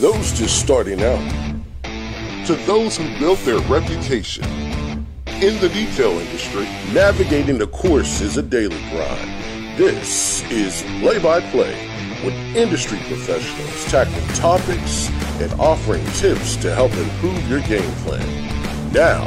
those just starting out, to those who built their reputation. In the detail industry, navigating the course is a daily grind. This is Play by Play with industry professionals tackling topics and offering tips to help improve your game plan. Now,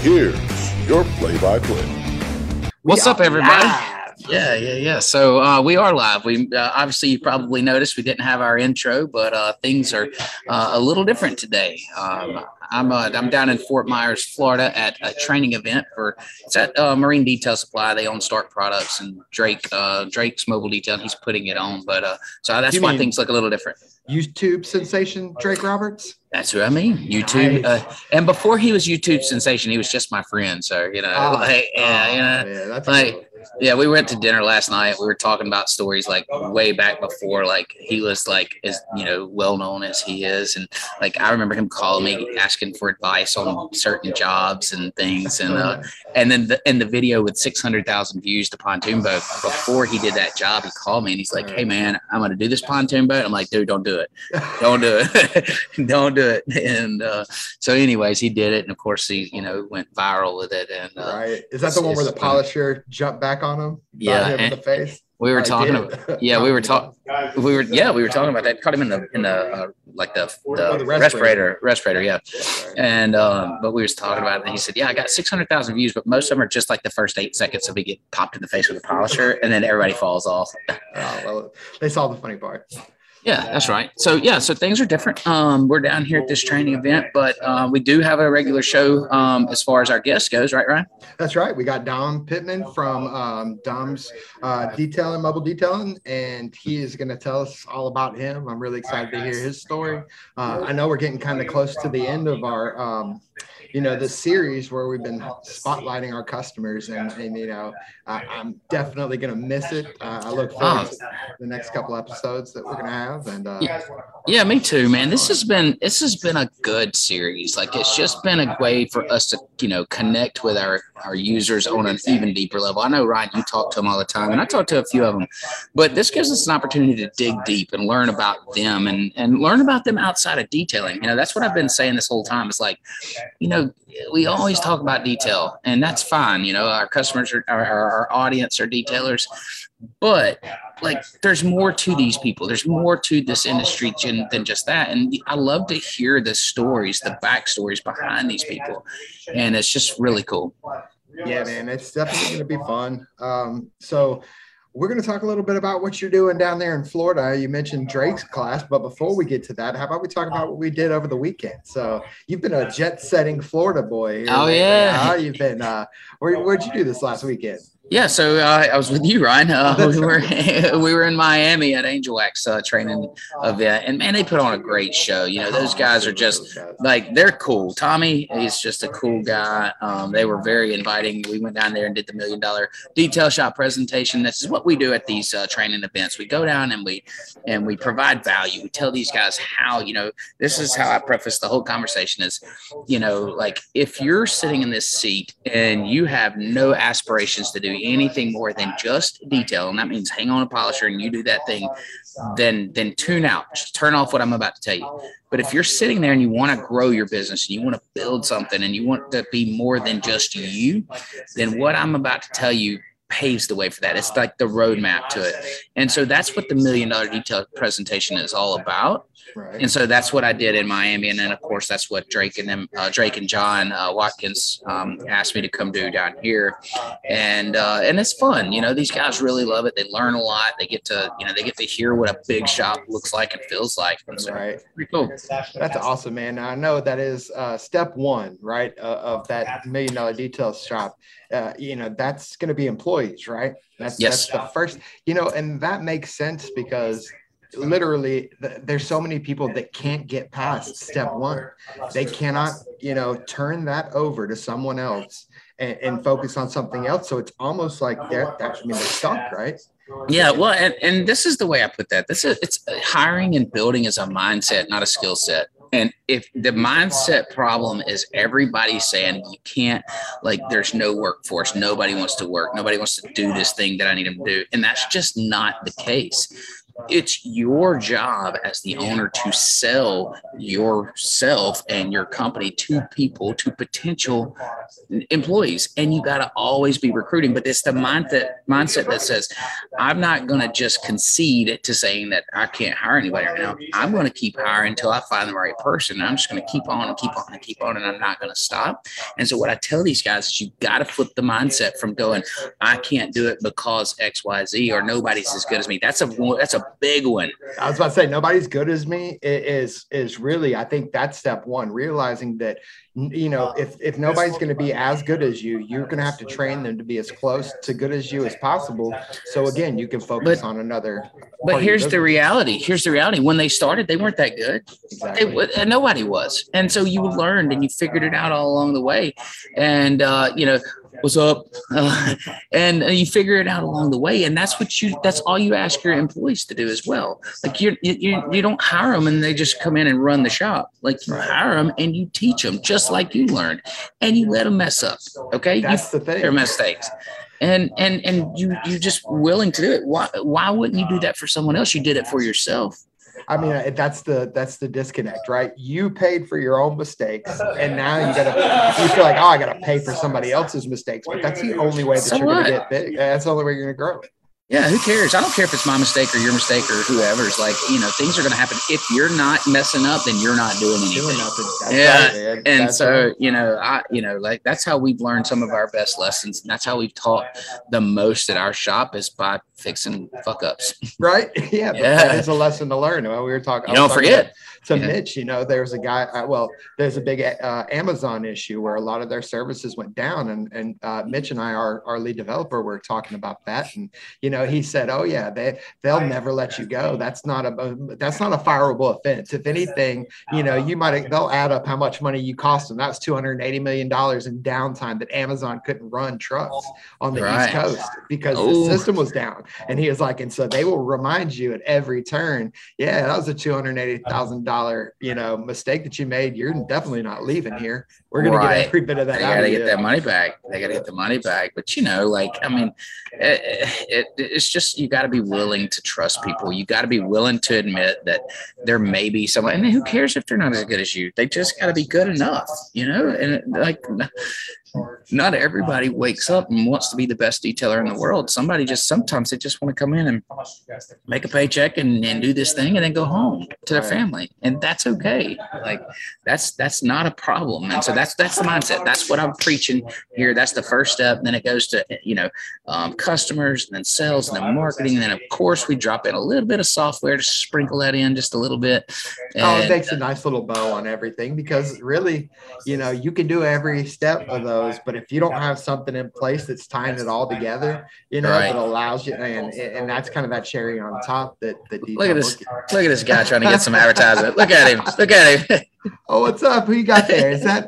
here's your play by play. What's up, everybody? Yeah, yeah, yeah. So uh, we are live. We uh, obviously you probably noticed we didn't have our intro, but uh, things are uh, a little different today. Um, I'm uh, I'm down in Fort Myers, Florida, at a training event for it's at uh, Marine Detail Supply. They own Stark Products and Drake Drake's Mobile Detail. He's putting it on, but so that's You why things look a little different. YouTube sensation Drake Roberts. That's who I mean. YouTube, Nice. uh, and before he was YouTube sensation, he was just my friend. So you know, Ah, like, yeah, oh, you know, yeah, that's like, cool. Yeah, we went to dinner last night. We were talking about stories like way back before, like he was like as you know well known as he is, and like I remember him calling me asking for advice on certain jobs and things, and uh, and then the, in the video with six hundred thousand views, the pontoon boat. Before he did that job, he called me and he's like, "Hey man, I'm gonna do this pontoon boat." I'm like, "Dude, don't do it, don't do it, don't do it." And uh, so, anyways, he did it, and of course, he you know went viral with it, and uh, right. Is that the one where the polisher jumped back on him? Yeah, him in the face. we were I talking. About, yeah, we were talking. We were yeah, we were talking about that. Caught him in the in the uh, like the, the, the respirator respirator. Yeah, and um, but we was talking about it, and he said, "Yeah, I got six hundred thousand views, but most of them are just like the first eight seconds of me get popped in the face with a polisher, and then everybody falls off." Oh, well, they saw the funny part. Yeah, that's right. So yeah, so things are different. Um, we're down here at this training event, but uh, we do have a regular show um, as far as our guest goes, right, Ryan? That's right. We got Dom Pittman from um, Dom's uh, Detailing, Mobile Detailing, and he is going to tell us all about him. I'm really excited to hear his story. Uh, I know we're getting kind of close to the end of our, um, you know, this series where we've been spotlighting our customers, and, and you know, I, I'm definitely going to miss it. Uh, I look forward to the next couple episodes that we're going to have, and uh, Yeah. Yeah, me too, man. This has been this has been a good series. Like it's just been a way for us to, you know, connect with our our users on an even deeper level. I know Ryan, you talk to them all the time, and I talk to a few of them, but this gives us an opportunity to dig deep and learn about them and and learn about them outside of detailing. You know, that's what I've been saying this whole time. It's like, you know, we always talk about detail, and that's fine. You know, our customers are our our audience are detailers, but like there's more to these people there's more to this industry than, than just that and i love to hear the stories the backstories behind these people and it's just really cool Yeah, man, it's definitely going to be fun. Um, so, we're going to talk a little bit about what you're doing down there in Florida. You mentioned Drake's class, but before we get to that, how about we talk about what we did over the weekend? So, you've been a jet-setting Florida boy. here Oh, yeah. You've been. Uh, where, where'd you do this last weekend? Yeah so uh, i was with you ryan uh, we were we were in miami at angel wax uh, training event and man they put on a great show you know those guys are just like they're cool. Tommy is just a cool guy. Um, they were very inviting. We went down there and did the million dollar detail shop presentation. This is what we do at these uh, training events. We go down and we and we provide value. We tell these guys how you know this is how I preface the whole conversation is you know like if you're sitting in this seat and you have no aspirations to do anything more than just detail, and that means hang on a polisher and you do that thing, then then tune out. Just turn off what I'm about to tell you. But if you're sitting there and you want to grow your business and you want to build something and you want to be more than just you, then what I'm about to tell you paves the way for that. It's like the roadmap to it. And so that's what the million dollar detail presentation is all about. Right. And so that's what I did in Miami. And then of course that's what Drake and them, uh, Drake and John uh, Watkins um, asked me to come do down here. And uh, and it's fun. You know, these guys really love it. They learn a lot. They get to, you know, they get to hear what a big shop looks like and feels like. And so Right. pretty cool. That's awesome, man. I know that is uh, step one, right, uh, of that million dollar detail shop. Uh, you know, that's going to be employees, right? That's, Yes. that's the first, you know, and that makes sense because literally th- there's so many people that can't get past step one. They cannot, you know, turn that over to someone else and, and focus on something else. So it's almost like they're, they're, I mean, they're stuck, right? Yeah, well, and, and this is the way I put that. This is it's hiring and building is a mindset, not a skill set. And if the mindset problem is everybody saying you can't, like, there's no workforce, nobody wants to work, nobody wants to do this thing that I need them to do, and that's just not the case. It's your job as the owner to sell yourself and your company to people, to potential employees. And you got to always be recruiting. But it's the mindset mindset that says, I'm not going to just concede to saying that I can't hire anybody right now. I'm going to keep hiring until I find the right person. I'm just going to keep on and keep on and keep on, and I'm not going to stop. And so what I tell these guys is you got to flip the mindset from going, I can't do it because X, Y, Z, or nobody's as good as me. That's a that's a big one. I was about to say nobody's good as me is is really I think that's step one. Realizing that you know if if nobody's going to be as good as you, you're going to have to train them to be as close to good as you as possible. So again, you can focus But- on another. But here's the reality. Here's the reality. When they started, they weren't that good. Exactly. And nobody was. And so you learned and you figured it out all along the way. And, uh, you know, what's up? Uh, and uh, you figure it out along the way. And that's what you, that's all you ask your employees to do as well. Like you're, you, you, you don't hire them and they just come in and run the shop. Like you hire them and you teach them just like you learned and you let them mess up. Okay. You That's the thing. their mistakes. And and and you you're just willing to do it. Why why wouldn't you do that for someone else? You did it for yourself. I mean, uh, that's the that's the disconnect, right? You paid for your own mistakes, and now you gotta you feel like, oh, I gotta pay for somebody else's mistakes. But that's the only way that So you're what? gonna get big. That's the only way you're gonna grow. Yeah, who cares? I don't care if it's my mistake or your mistake or whoever's. Like you know, things are going to happen. If you're not messing up, then you're not doing anything. Doing nothing. That's Yeah, right, and That's so right. you know i you know like that's how we've learned some of our best lessons and that's how we've taught the most at our shop is by fixing fuck ups right, yeah, but Yeah. that is a lesson to learn. Well, we were talking. you don't forget to Yeah. Mitch, you know, there's a guy. Uh, well, there's a big uh, Amazon issue where a lot of their services went down, and and uh, Mitch and I, our our lead developer, were talking about that, and you know, he said, "Oh yeah, they they'll never let you go. That's not a that's not a fireable offense. If anything, you know, you might they'll add up how much money you cost them. That's 280 million dollars in downtime that Amazon couldn't run trucks on the Right. East Coast because the system was down. And he was like, and so they will remind you at every turn, yeah, that was a two hundred eighty thousand dollar, you know, mistake that you made. You're definitely not leaving here. We're gonna Right. get every bit of that they got to get that money back. They got to get the money back. But you know, like I mean, it, it, it's just you got to be willing to trust people. You got to be willing to admit that there may be someone, and who cares if they're not as good as you? They just got to be good enough, you know. And like, not everybody wakes up and wants to be the best detailer in the world. Somebody just sometimes they just want to come in and make a paycheck and, and do this thing and then go home to their family, and that's okay. Like that's that's not a problem. And so that's that's the mindset. That's what i'm preaching here. That's the first step. And then it goes to you know um, customers and then sales and then marketing. And then of course we drop in a little bit of software to sprinkle that in just a little bit. Oh, it And, makes a nice little bow on everything because really, you know, you can do every step of those, but if you don't have something in place that's tying it all together, you know, Right. that allows you, and and that's kind of that cherry on top that that look at this detail- look at this guy trying to get some advertisement look at him look at him Oh, what's up? Who you got there? Is that?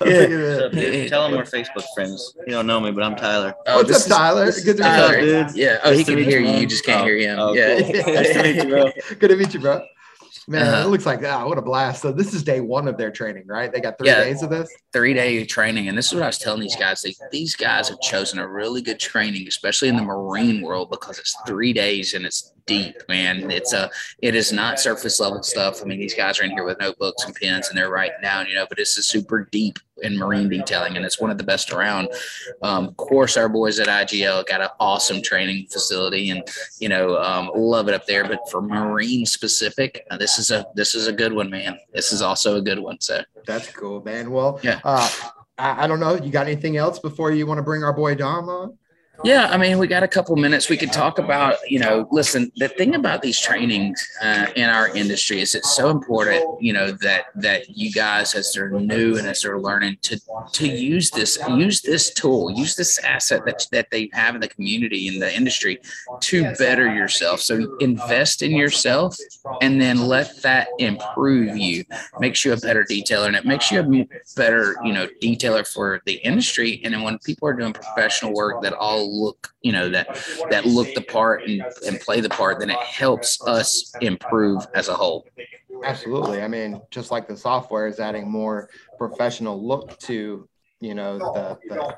Look at tell them we're Facebook friends. You don't know me, but I'm Tyler. Oh, What's this up, is- Tyler? this Good to meet you. Tyler. dude. yeah oh he Nice to can meet hear you, you you just can't Oh, hear him oh, yeah cool. Nice to meet you, bro. Good to meet you, bro. Man, Uh-huh. it looks like ah, what a blast. So this is day one of their training, right? They got three Yeah. days of this. three day training. And this is what I was telling these guys. They, these guys have chosen a really good training, especially in the marine world, because it's three days and it's deep, man. It's a, it is not surface level stuff. I mean, these guys are in here with notebooks and pens and they're writing down, you know, but this is super deep in marine detailing and it's one of the best around. Um, of course, our boys at IGL got an awesome training facility and, you know, um, love it up there. But for marine specific, uh, this is a, this is a good one, man. This is also a good one. So, That's cool, man. Well, Yeah. uh, I, I don't know. You got anything else before you want to bring our boy Dom on? Yeah, I mean, we got a couple minutes. We could talk about, you know, listen. The thing about these trainings uh, in our industry is it's so important, you know, that that you guys, as they're new and as they're learning, to to use this use this tool, use this asset that that they have in the community in the industry to better yourself. So invest in yourself, and then let that improve you, makes you a better detailer, and it makes you a better, you know, detailer for the industry. And then when people are doing professional work that all look, you know, that that look the part and, and play the part, then it helps us improve as a whole. Absolutely. I mean, just like the software is adding more professional look to you know the, the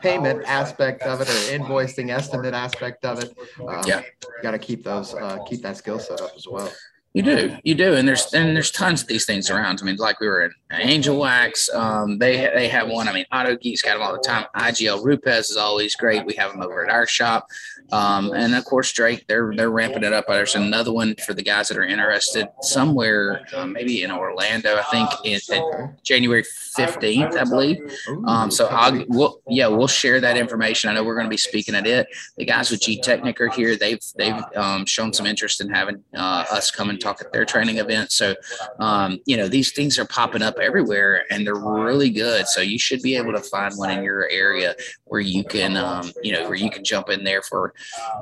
payment aspect of it or invoicing estimate aspect of it. Um, Yeah. got to keep those uh, keep that skill set up as well. You do, you do, and there's and there's tons of these things around. I mean, like we were in Angel Wax, um, they they have one. I mean, Auto Geeks got them all the time. IGL Rupes is always great. We have them over at our shop, um, and of course Drake. They're they're ramping it up. There's another one for the guys that are interested somewhere, um, maybe in Orlando. I think in, in January fifteenth, I believe. Um, so I'll we'll, yeah we'll share that information. I know we're going to be speaking at it. The guys with Gtechniq are here. They've they've um, shown some interest in having uh, us come and talk at their training event. So um, you know these things are popping up everywhere and they're really good. So you should be able to find one in your area where you can um, you know where you can jump in there for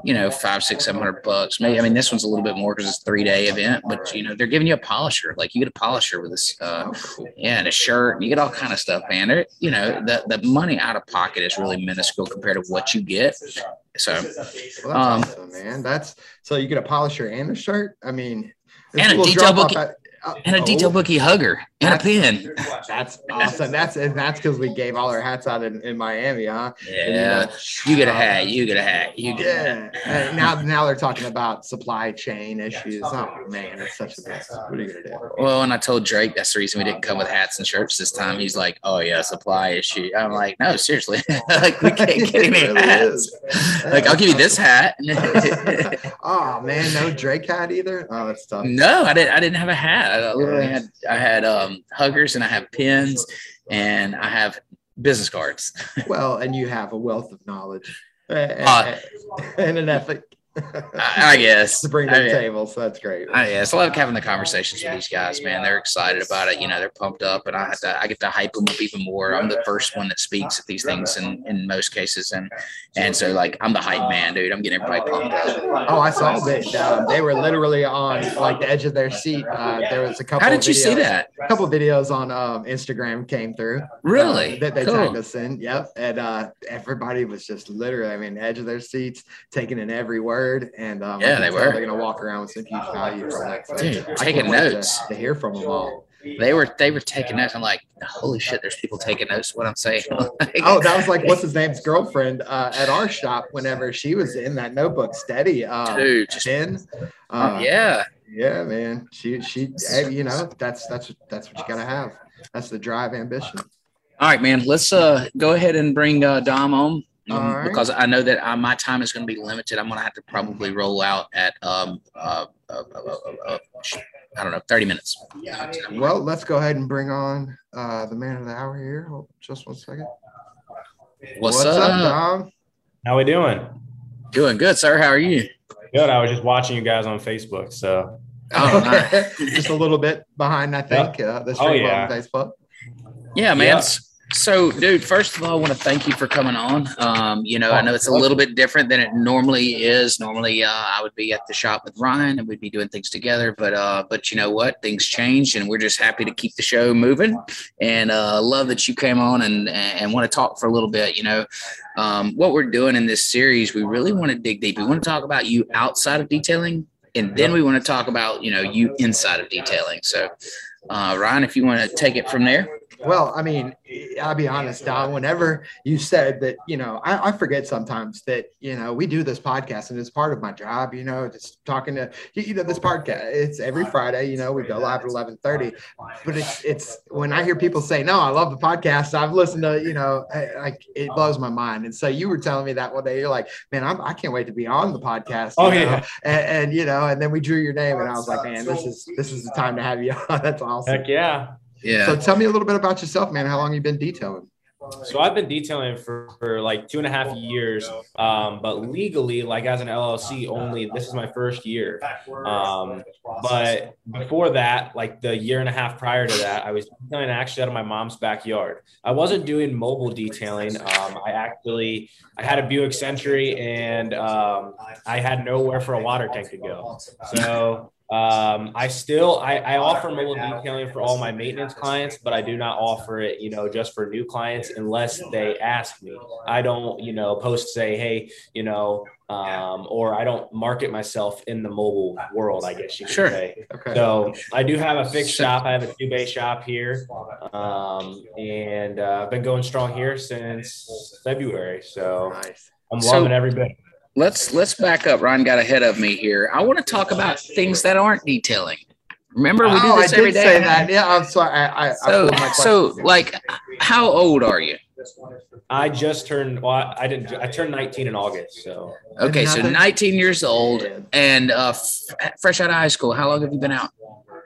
you know five six seven hundred bucks. Maybe I mean this one's a little bit more because it's a three day event, but you know they're giving you a polisher. Like you get a polisher with this. Uh, Oh, yeah, and a shirt, and you get all kind of stuff, man. They're, you know, the the money out of pocket is really minuscule compared to what you get. So, Well, Um, awesome, man. That's so you get a polisher and a shirt. I mean, And a detail book- at- uh, and a oh, detail bookie hugger and a pin. That's awesome. That's and that's because we gave all our hats out in, in Miami, huh? And, you Yeah, you get a hat. You get a hat. You get. A hat. Yeah. Now now they're talking about supply chain issues. Oh man, it's such a mess. What are you gonna do? Well, and I told Drake that's the reason we didn't come with hats and shirts this time. He's like, "Oh yeah, supply issue." I'm like, "No, seriously, like we can't get any It really hats." is. Like, I'll give you this hat. oh man, no Drake hat either. Oh, that's tough. No, I didn't. I didn't have a hat. I literally had I had um, huggers and I have pins and I have business cards. Well, and you have a wealth of knowledge and, Uh, and an ethic I, I guess. to bring to I the mean, table. So that's great. I, yeah, so I love having the conversations with these guys, man. They're excited about it. You know, they're pumped up, and I have to, I get to hype them up even more. I'm the first one that speaks at these things in, in most cases, and and so like I'm the hype man, dude. I'm getting everybody pumped up. Oh, I saw that. Uh, they were literally on like the edge of their seat. Uh, there was a couple. How did you see that? A couple videos on um, Instagram came through. Really? uh, that they Cool. tagged us in. Yep. And uh, everybody was just literally, I mean, edge of their seats, taking in every word. And um, Yeah, they were. They're gonna walk around with some huge value from that. Dude, I can't taking wait to- notes. to, hear from them all. They were they were taking notes. I'm like, holy shit, there's people taking notes. What I'm saying. Like, Oh, that was like what's his name's girlfriend uh, at our shop. Whenever she was in that notebook, steady. Uh, dude, just Jen. uh, Uh, yeah. Yeah, man. She she hey, you know, that's that's that's what you gotta have. That's the drive ambition. All right, man. Let's uh go ahead and bring uh, Dom home um, All right. because I know that uh, my time is going to be limited. I'm going to have to probably roll out at um uh, uh, uh, uh, uh, I don't know, 30 minutes. Well, let's go ahead and bring on uh the man of the hour here. Hold just one second. What's, up? Dom? How we doing? Doing good, sir. How are you? Good. I was just watching you guys on Facebook. So Oh, nice. just a little bit behind, I think. Uh, the stream yeah. on Facebook. Yeah, man. Yeah. So, dude, first of all, I want to thank you for coming on. Um, you know, I know it's a little bit different than it normally is. Normally, uh, I would be at the shop with Ryan and we'd be doing things together. But, uh, but you know what? Things changed, and we're just happy to keep the show moving. And uh, love that you came on and and want to talk for a little bit. You know, um, what we're doing in this series, we really want to dig deep. We want to talk about you outside of detailing, and then we want to talk about you know you inside of detailing. So, uh, Ryan, if you want to take it from there. Well, I mean, eh, I'll be honest, Dom. Whenever you said that, you know, I, I forget sometimes that, you know, we do this podcast and it's part of my job, you know, just talking to, you know, this podcast, it's every Friday, you know, we go live at 1130, but it's, it's when I hear people say, no, I love the podcast. I've listened to, you know, like it blows my mind. And so you were telling me that one day, you're like, man, I'm, I can't wait to be on the podcast. Oh, know? yeah. And, and, you know, and then we drew your name and I was like, man, this is, this is the time to have you on. That's awesome. heck yeah. Yeah. So tell me a little bit about yourself, man. How long you been detailing? So I've been detailing for, for like two and a half years, um, but legally, like as an LLC, only this is my first year. Um, but before that, like the year and a half prior to that, I was detailing actually out of my mom's backyard. I wasn't doing mobile detailing. Um, I actually I had a Buick Century and um, I had nowhere for a water tank to go. So Um, I still I, I offer mobile detailing for all my maintenance clients, but I do not offer it, you know, just for new clients unless they ask me. I don't, you know, post say, hey, you know, um, or I don't market myself in the mobile world, I guess you could Sure. say. Okay. So I do have a fixed shop. I have a two bay shop here, um, and uh, I've been going strong here since February. So. I'm So- loving every bit. Let's let's back up. Ryan got ahead of me here. I want to talk about things that aren't detailing. Remember, we do oh, I this did every day. say that. Yeah, I'm sorry. I, I, I So, pulled my so like, how old are you? I just turned. Well, I didn't. I turned 19 in August. So Okay, so 19 years old and uh, f- fresh out of high school. How long have you been out?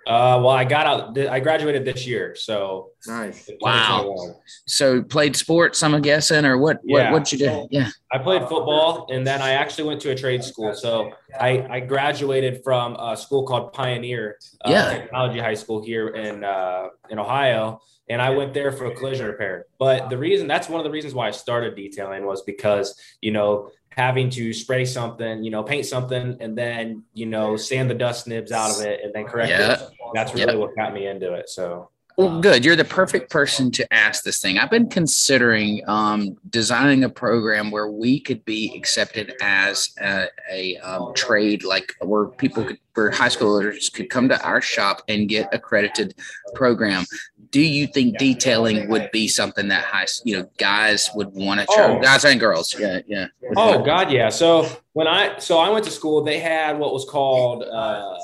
Uh, well, I got out. I graduated this year, so nice. Wow. So played sports, I'm guessing, or what? What? Yeah. What'd you do? Yeah. I played football, and then I actually went to a trade school. So I, I graduated from a school called Pioneer uh, Yeah. Technology High School here in uh, in Ohio, and I went there for a collision repair. But the reason that's one of the reasons why I started detailing was because you know having to spray something, you know, paint something, and then you know sand the dust nibs out of it, and then correct Yeah. it. That's really what got me into it. So. Well, good. You're the perfect person to ask this thing. I've been considering um, designing a program where we could be accepted as a, a um, trade, like where people could, where high schoolers could come to our shop and get accredited program. Do you think detailing would be something that high, you know, guys would want to try? Oh. Guys and girls, yeah, yeah. Oh God, yeah. So when I so I went to school, they had what was called uh,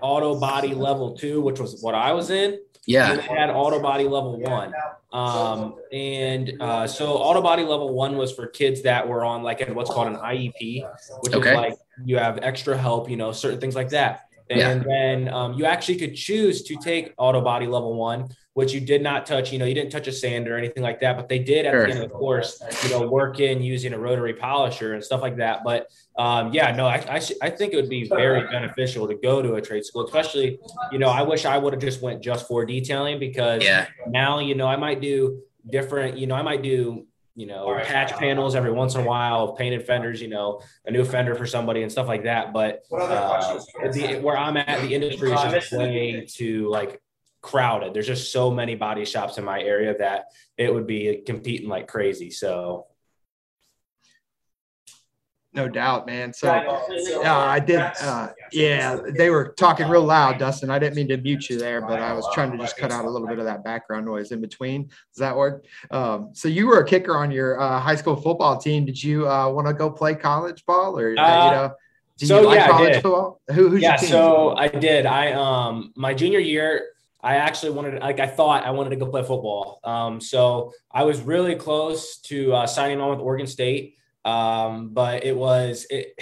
auto body level two, which was what I was in. Yeah, had auto body level one. Um, and uh, so auto body level one was for kids that were on like what's called an IEP, which Okay. is like you have extra help, you know, certain things like that. Yeah. And then um, you actually could choose to take auto body level one, which you did not touch. You know, you didn't touch a sand or anything like that, but they did at Sure. the end of the course, you know, work in using a rotary polisher and stuff like that. But um, yeah, no, I, I, sh- I think it would be very beneficial to go to a trade school, especially, you know, I wish I would have just went just for detailing because yeah, now, you know, I might do different, you know, I might do, you know, patch panels every once in a while, painted fenders, you know, a new fender for somebody and stuff like that. But uh, the, where I'm at, the industry is just way too like crowded. There's just so many body shops in my area that it would be competing like crazy. So No doubt, man. So, yeah, I did. Uh, yeah, they were talking real loud, Dustin. I didn't mean to mute you there, but I was trying to just cut out a little bit of that background noise in between. Does that work? Um, so, you were a kicker on your uh, high school football team. Did you uh, want to go play college ball, or uh, Uh, you know? Do so, you like yeah, college did. football? Who, who's yeah, your team? so I did. I um my junior year, I actually wanted like I thought I wanted to go play football. Um, so I was really close to uh, signing on with Oregon State, um, but it was it.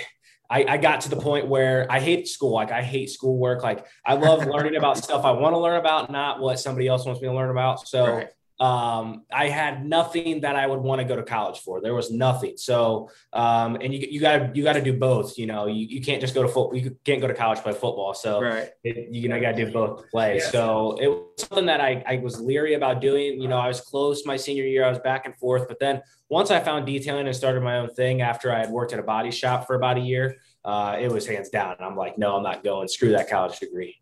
I, I got to the point where I hate school. Like I hate schoolwork. Like I love learning about stuff I want to learn about, not what somebody else wants me to learn about. So Right. Um, I had nothing that I would want to go to college for. There was nothing. So, um, and you, you gotta, you gotta do both, you know, you, you can't just go to football. You can't go to college play football. So right. it, you know, you gotta do both to play. So it was something that I, I was leery about doing. You know, I was close my senior year. I was back and forth, but then once I found detailing and started my own thing after I had worked at a body shop for about a year, uh, it was hands down. I'm like, no, I'm not going. Screw that college degree.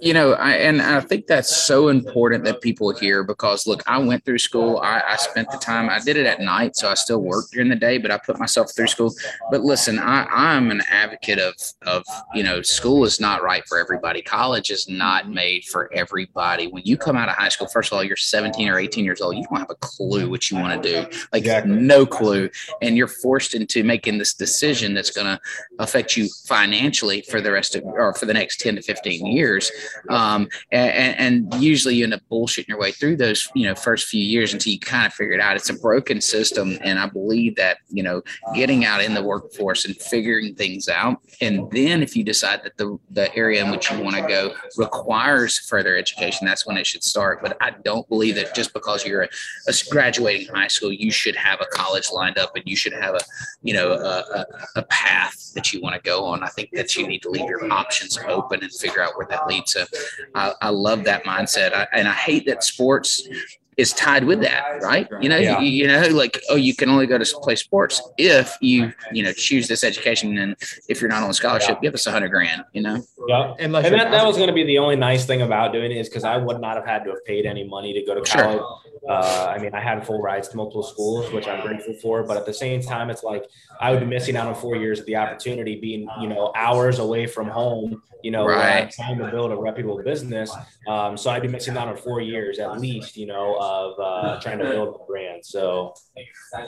You know I, and i think that's so important that people hear because look i went through school. I, I spent the time i did it at night so i still worked during the day but i put myself through school. But listen i i'm an advocate of of you know school is not right for everybody. College is not made for everybody. When you come out of high school first of all you're 17 or 18 years old you don't have a clue what you want to do. Like Exactly. no clue. And you're forced into making this decision that's going to affect you financially for the rest of or for the next 10 to 15 years um, and, and usually you end up bullshitting your way through those you know first few years until you kind of figure it out. It's a broken system and i believe that you know getting out in the workforce and figuring things out and then if you decide that the, the area in which you want to go requires further education that's when it should start. But i don't believe that just because you're a, a graduating high school you should have a college lined up and you should have a you know a, a, a path that you want to go on. I think that you need to leave your options open and figure out where that leads so i, I love that mindset I, and i hate that sports is tied with that, right? You know, Yeah. you, you know, like oh, you can only go to play sports if you you know choose this education, and if you're not on a scholarship, give us a hundred grand. You know, Yeah. And you're that, that was going to be the only nice thing about doing it is because I would not have had to have paid any money to go to Sure. Uh, I mean, I had full rides to multiple schools, which I'm grateful for. But at the same time, it's like I would be missing out on four years of the opportunity being, you know, hours away from home, you know, Right. trying to build a reputable business. Um, so I'd be missing out on four years at least, you know, of uh, trying to build a brand. So,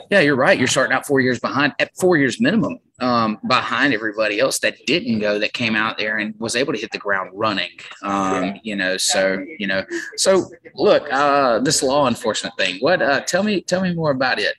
yeah, you're right. You're starting out four years behind, at four years minimum, um, behind everybody else that didn't go, that came out there and was able to hit the ground running. Um, you know, so you know, so look, uh, this law enforcement thing. What? Uh, tell me, tell me more about it.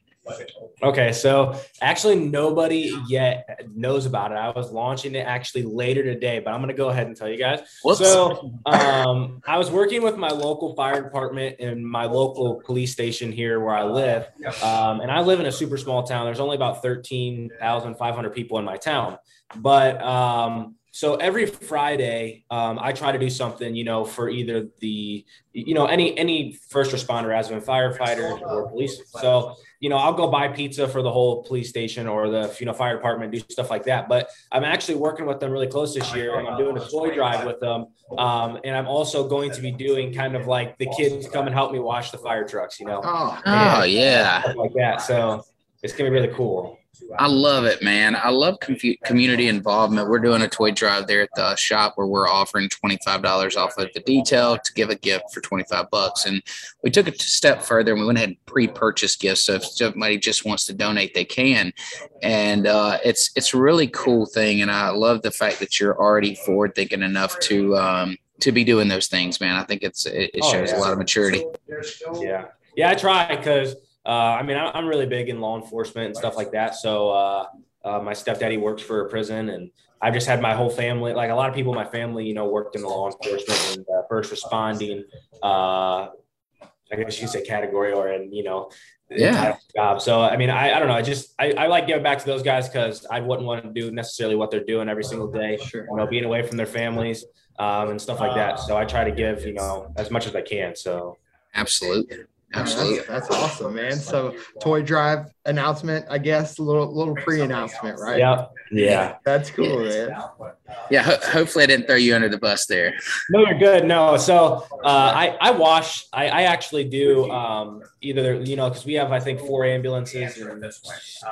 Okay, so actually nobody yet knows about it. I was launching it actually later today, but I'm gonna go ahead and tell you guys. Whoops. So um, I was working with my local fire department and my local police station here where I live, um, and I live in a super small town. There's only about thirteen thousand five hundred people in my town, but um, so every Friday, um, I try to do something, you know, for either the, you know, any any first responder, as in firefighter or police. So you know, I'll go buy pizza for the whole police station or the, you know, fire department, do stuff like that. But I'm actually working with them really close this year and I'm doing a toy drive with them. Um, and I'm also going to be doing kind of like the kids come and help me wash the fire trucks, you know, Oh, Oh yeah, like that. So it's going to be really cool. I love it, man. I love confu- community involvement. We're doing a toy drive there at the shop where we're offering twenty five dollars off of the detail to give a gift for twenty five bucks, and we took it a step further and we went ahead and pre purchase gifts. So if somebody just wants to donate, they can, and uh, it's it's a really cool thing. And I love the fact that you're already forward thinking enough to um, to be doing those things, man. I think it's it, it Oh, shows yeah. a lot of maturity. Yeah. Yeah, I try because uh, I mean, I- I'm really big in law enforcement and stuff like that. So uh, uh, my stepdaddy works for a prison, and I've just had my whole family, like a lot of people in my family, you know, worked in the law enforcement and uh, first responding. Uh, I guess you could say category or in, you know, Yeah. job. So I mean, I, I don't know. I just I, I like giving back to those guys because I wouldn't want to do necessarily what they're doing every single day. Sure. You know, being away from their families um, and stuff like that. So I try to give you know as much as I can. So Absolutely, absolutely. That's, that's awesome, man. So toy drive announcement, I guess, a little little pre-announcement, right? yeah, yeah. That's cool, man. Yeah, ho- hopefully I didn't throw you under the bus there. No, you're good. No, so uh, I I wash. I, I actually do um, either you know because we have I think four ambulances and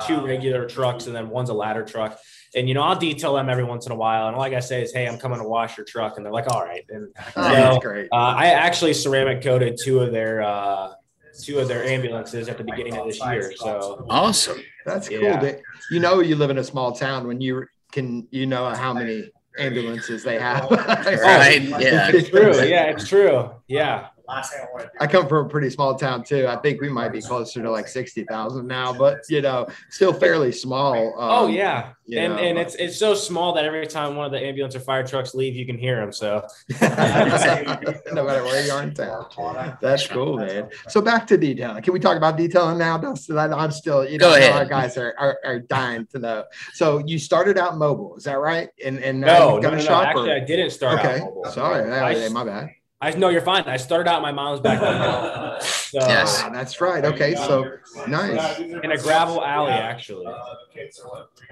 two regular trucks and then one's a ladder truck. And you know I'll detail them every once in a while. And all I gotta say is, hey, I'm coming to wash your truck, and they're like, all right. And Oh, So, that's great. uh, I actually ceramic coated two of their uh, two of their ambulances at the beginning of this year. So Awesome. That's cool. yeah. That you know you live in a small town when you can you know how many ambulances they have. Right, yeah. it's true. Yeah, it's true. Yeah. I come from a pretty small town too. I think we might be closer to like sixty thousand now, but you know, still fairly small. Oh um, yeah, and know, and it's it's so small that every time one of the ambulance or fire trucks leave, you can hear them. So no matter where you are in town. That's cool, man. So back to detailing. Can we talk about detailing now, Dustin? I- I'm still, you know, Go I know ahead. our guys are, are, are dying to know. So you started out mobile, is that right? And and no, no, no, no. Actually, or- I didn't start okay, out mobile. sorry, I- my bad. I know you're fine. I started out in my mom's backyard. So, Yes. Ah, that's right. Okay, so nice. In a gravel alley, actually.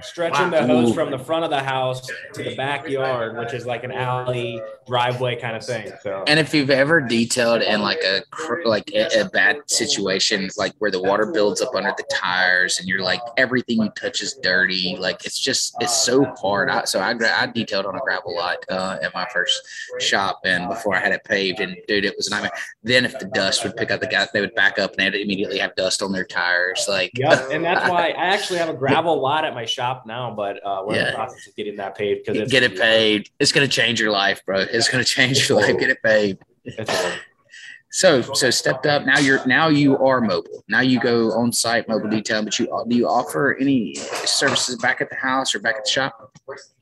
Stretching the hose Ooh. from the front of the house to the backyard, which is like an alley driveway kind of thing. So And if you've ever detailed in like a like a, a bad situation, like where the water builds up under the tires, and you're like everything you touch is dirty, like it's just it's so hard. I, so I I detailed on a gravel lot uh, at my first shop, and before I had it paved, and dude, it was a nightmare. Then if the dust would pick up the guys, they would back up and they'd immediately have dust on their tires, like. Yep, and that's why I actually have a gravel lot at my shop now, but uh, we're in the process of getting that paved because Get it paved. It's gonna change your life, bro. It's gonna change your life. Get it. It's, So so stepped up. Now you're now you are mobile. Now you go on site mobile detail. But you do you offer any services back at the house or back at the shop?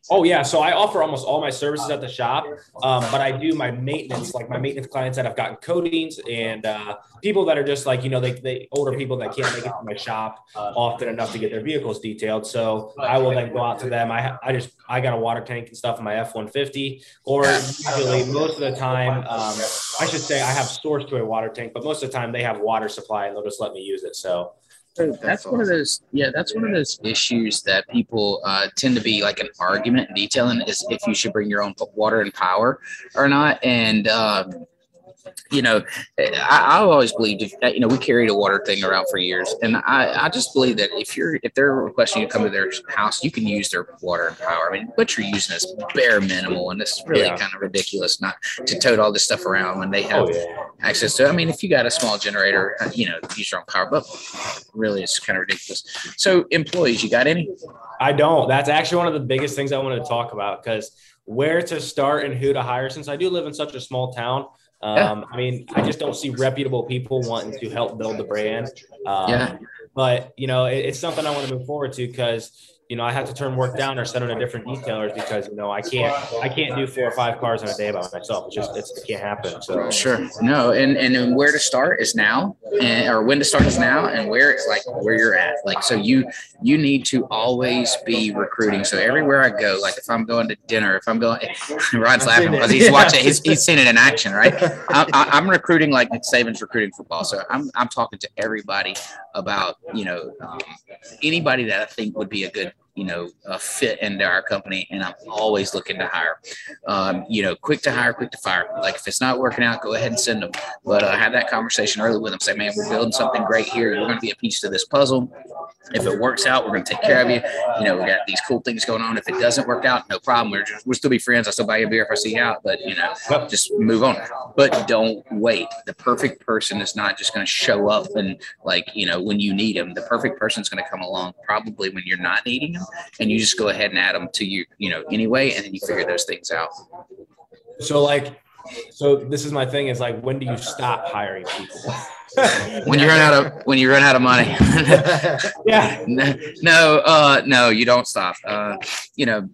Oh yeah, so I offer almost all my services at the shop, um, but I do my maintenance, like my maintenance clients that have gotten coatings and uh, people that are just like you know they, they older people that can't make it to my shop often enough to get their vehicles detailed. So I will then go out to them. I I just I got a water tank and stuff in my F one fifty, or usually most of the time, um, I should say I have source to a water tank, but most of the time they have water supply and they'll just let me use it. So that's, that's one of those yeah that's one of those issues that people uh, tend to be like an argument in detailing is if you should bring your own water and power or not and um, you know, I, I always believed if you know we carried a water thing around for years, and I, I just believe that if you're if they're requesting you to come to their house, you can use their water and power. I mean, what you're using is bare minimal, and it's really yeah. kind of ridiculous not to tote all this stuff around when they have oh, yeah. access to. It. I mean, if you got a small generator, uh, you know, use your own power, but really, it's kind of ridiculous. So, employees, you got any? I don't. That's actually one of the biggest things I wanted to talk about because where to start and who to hire. Since I do live in such a small town um, yeah. I mean, I just don't see reputable people wanting to help build the brand. Um, yeah. But, you know, it, it's something I want to move forward to because you know, I have to turn work down or send on to different detailers because you know I can't I can't do four or five cars in a day by myself. It's just it's, it can't happen. So sure, no, and and where to start is now, and or when to start is now, and where it's like where you're at. Like so, you you need to always be recruiting. So everywhere I go, like if I'm going to dinner, if I'm going, Rod's laughing because he's watching. He's, he's seen it in action, right? I'm, I'm recruiting like Nick Saban's recruiting football. So I'm I'm talking to everybody about you know um, anybody that I think would be a good you know, fit into our company. And I'm always looking to hire. Um, you know, quick to hire, quick to fire. Like if it's not working out, go ahead and send them. But uh, have that conversation early with them. Say, man, we're building something great here. You're going to be a piece to this puzzle. If it works out, we're going to take care of you. You know, we got these cool things going on. If it doesn't work out, no problem. We're just, we'll still be friends. I'll still buy you a beer if I see you out, but you know, just move on. But don't wait. The perfect person is not just going to show up and like, you know, when you need them, the perfect person is going to come along probably when you're not needing them and you just go ahead and add them to you, you know, anyway, and then you figure those things out. So like, so this is my thing is like, when do you stop hiring people? when you run out of when you run out of money. yeah. No, uh, no, you don't stop. Uh, you know,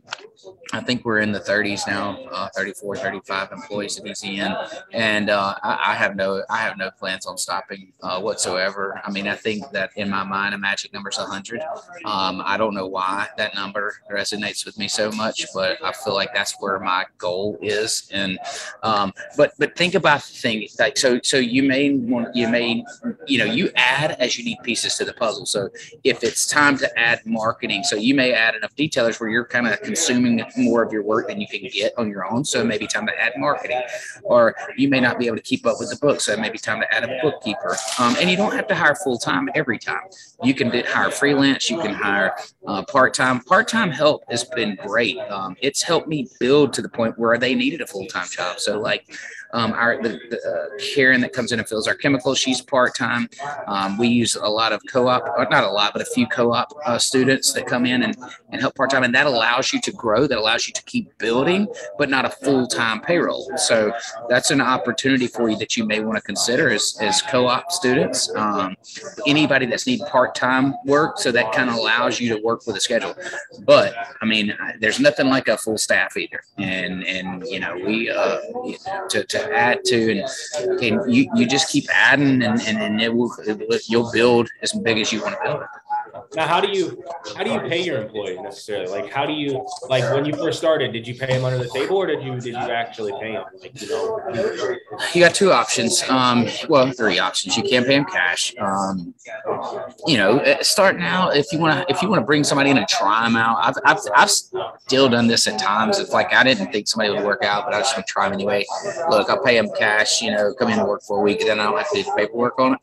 I think we're in the 30s now, uh, 34, 35 employees at ECN, and uh, I, I, have no, I have no plans on stopping uh, whatsoever. I mean, I think that in my mind, a magic number is 100. Um, I don't know why that number resonates with me so much, but I feel like that's where my goal is. And um, but but think about the thing, like so so you may want you may you know you add as you need pieces to the puzzle. So if it's time to add marketing, so you may add enough detailers where you're kind of consuming more of your work than you can get on your own. So it may be time to add marketing, or you may not be able to keep up with the book. So it may be time to add a bookkeeper. Um, and you don't have to hire full time every time. You can hire freelance. You can hire uh, part time. Part time help has been great. Um, it's helped me build to the point where they needed a full time job. So like um, our the, the uh, Karen that comes in and fills our chemicals, she's part time. Um, we use a lot of co-op, not a lot, but a few co-op uh, students that come in and, and help part time, and that allows you to grow. That allows you to keep building, but not a full time payroll. So that's an opportunity for you that you may want to consider as, as co-op students. Um, anybody that's need part time work, so that kind of allows you to work with a schedule. But I mean, there's nothing like a full staff either, and and you know we uh, to, to add to, and, you, you just keep adding, and, and, and it will, it will you'll build as big as you want to build. Now, how do you how do you pay your employees necessarily? Like, how do you like when you first started? Did you pay them under the table, or did you did you actually pay them? Like, you know, you got two options. Um, well, three options. You can pay them cash. Um, you know, uh, starting out if you want to if you want to bring somebody in and try them out. I've, I've I've still done this at times. It's like I didn't think somebody would work out, but I just want to try them anyway. Look, I'll pay them cash. You know, come in and work for a week, and then I don't have to do the paperwork on it.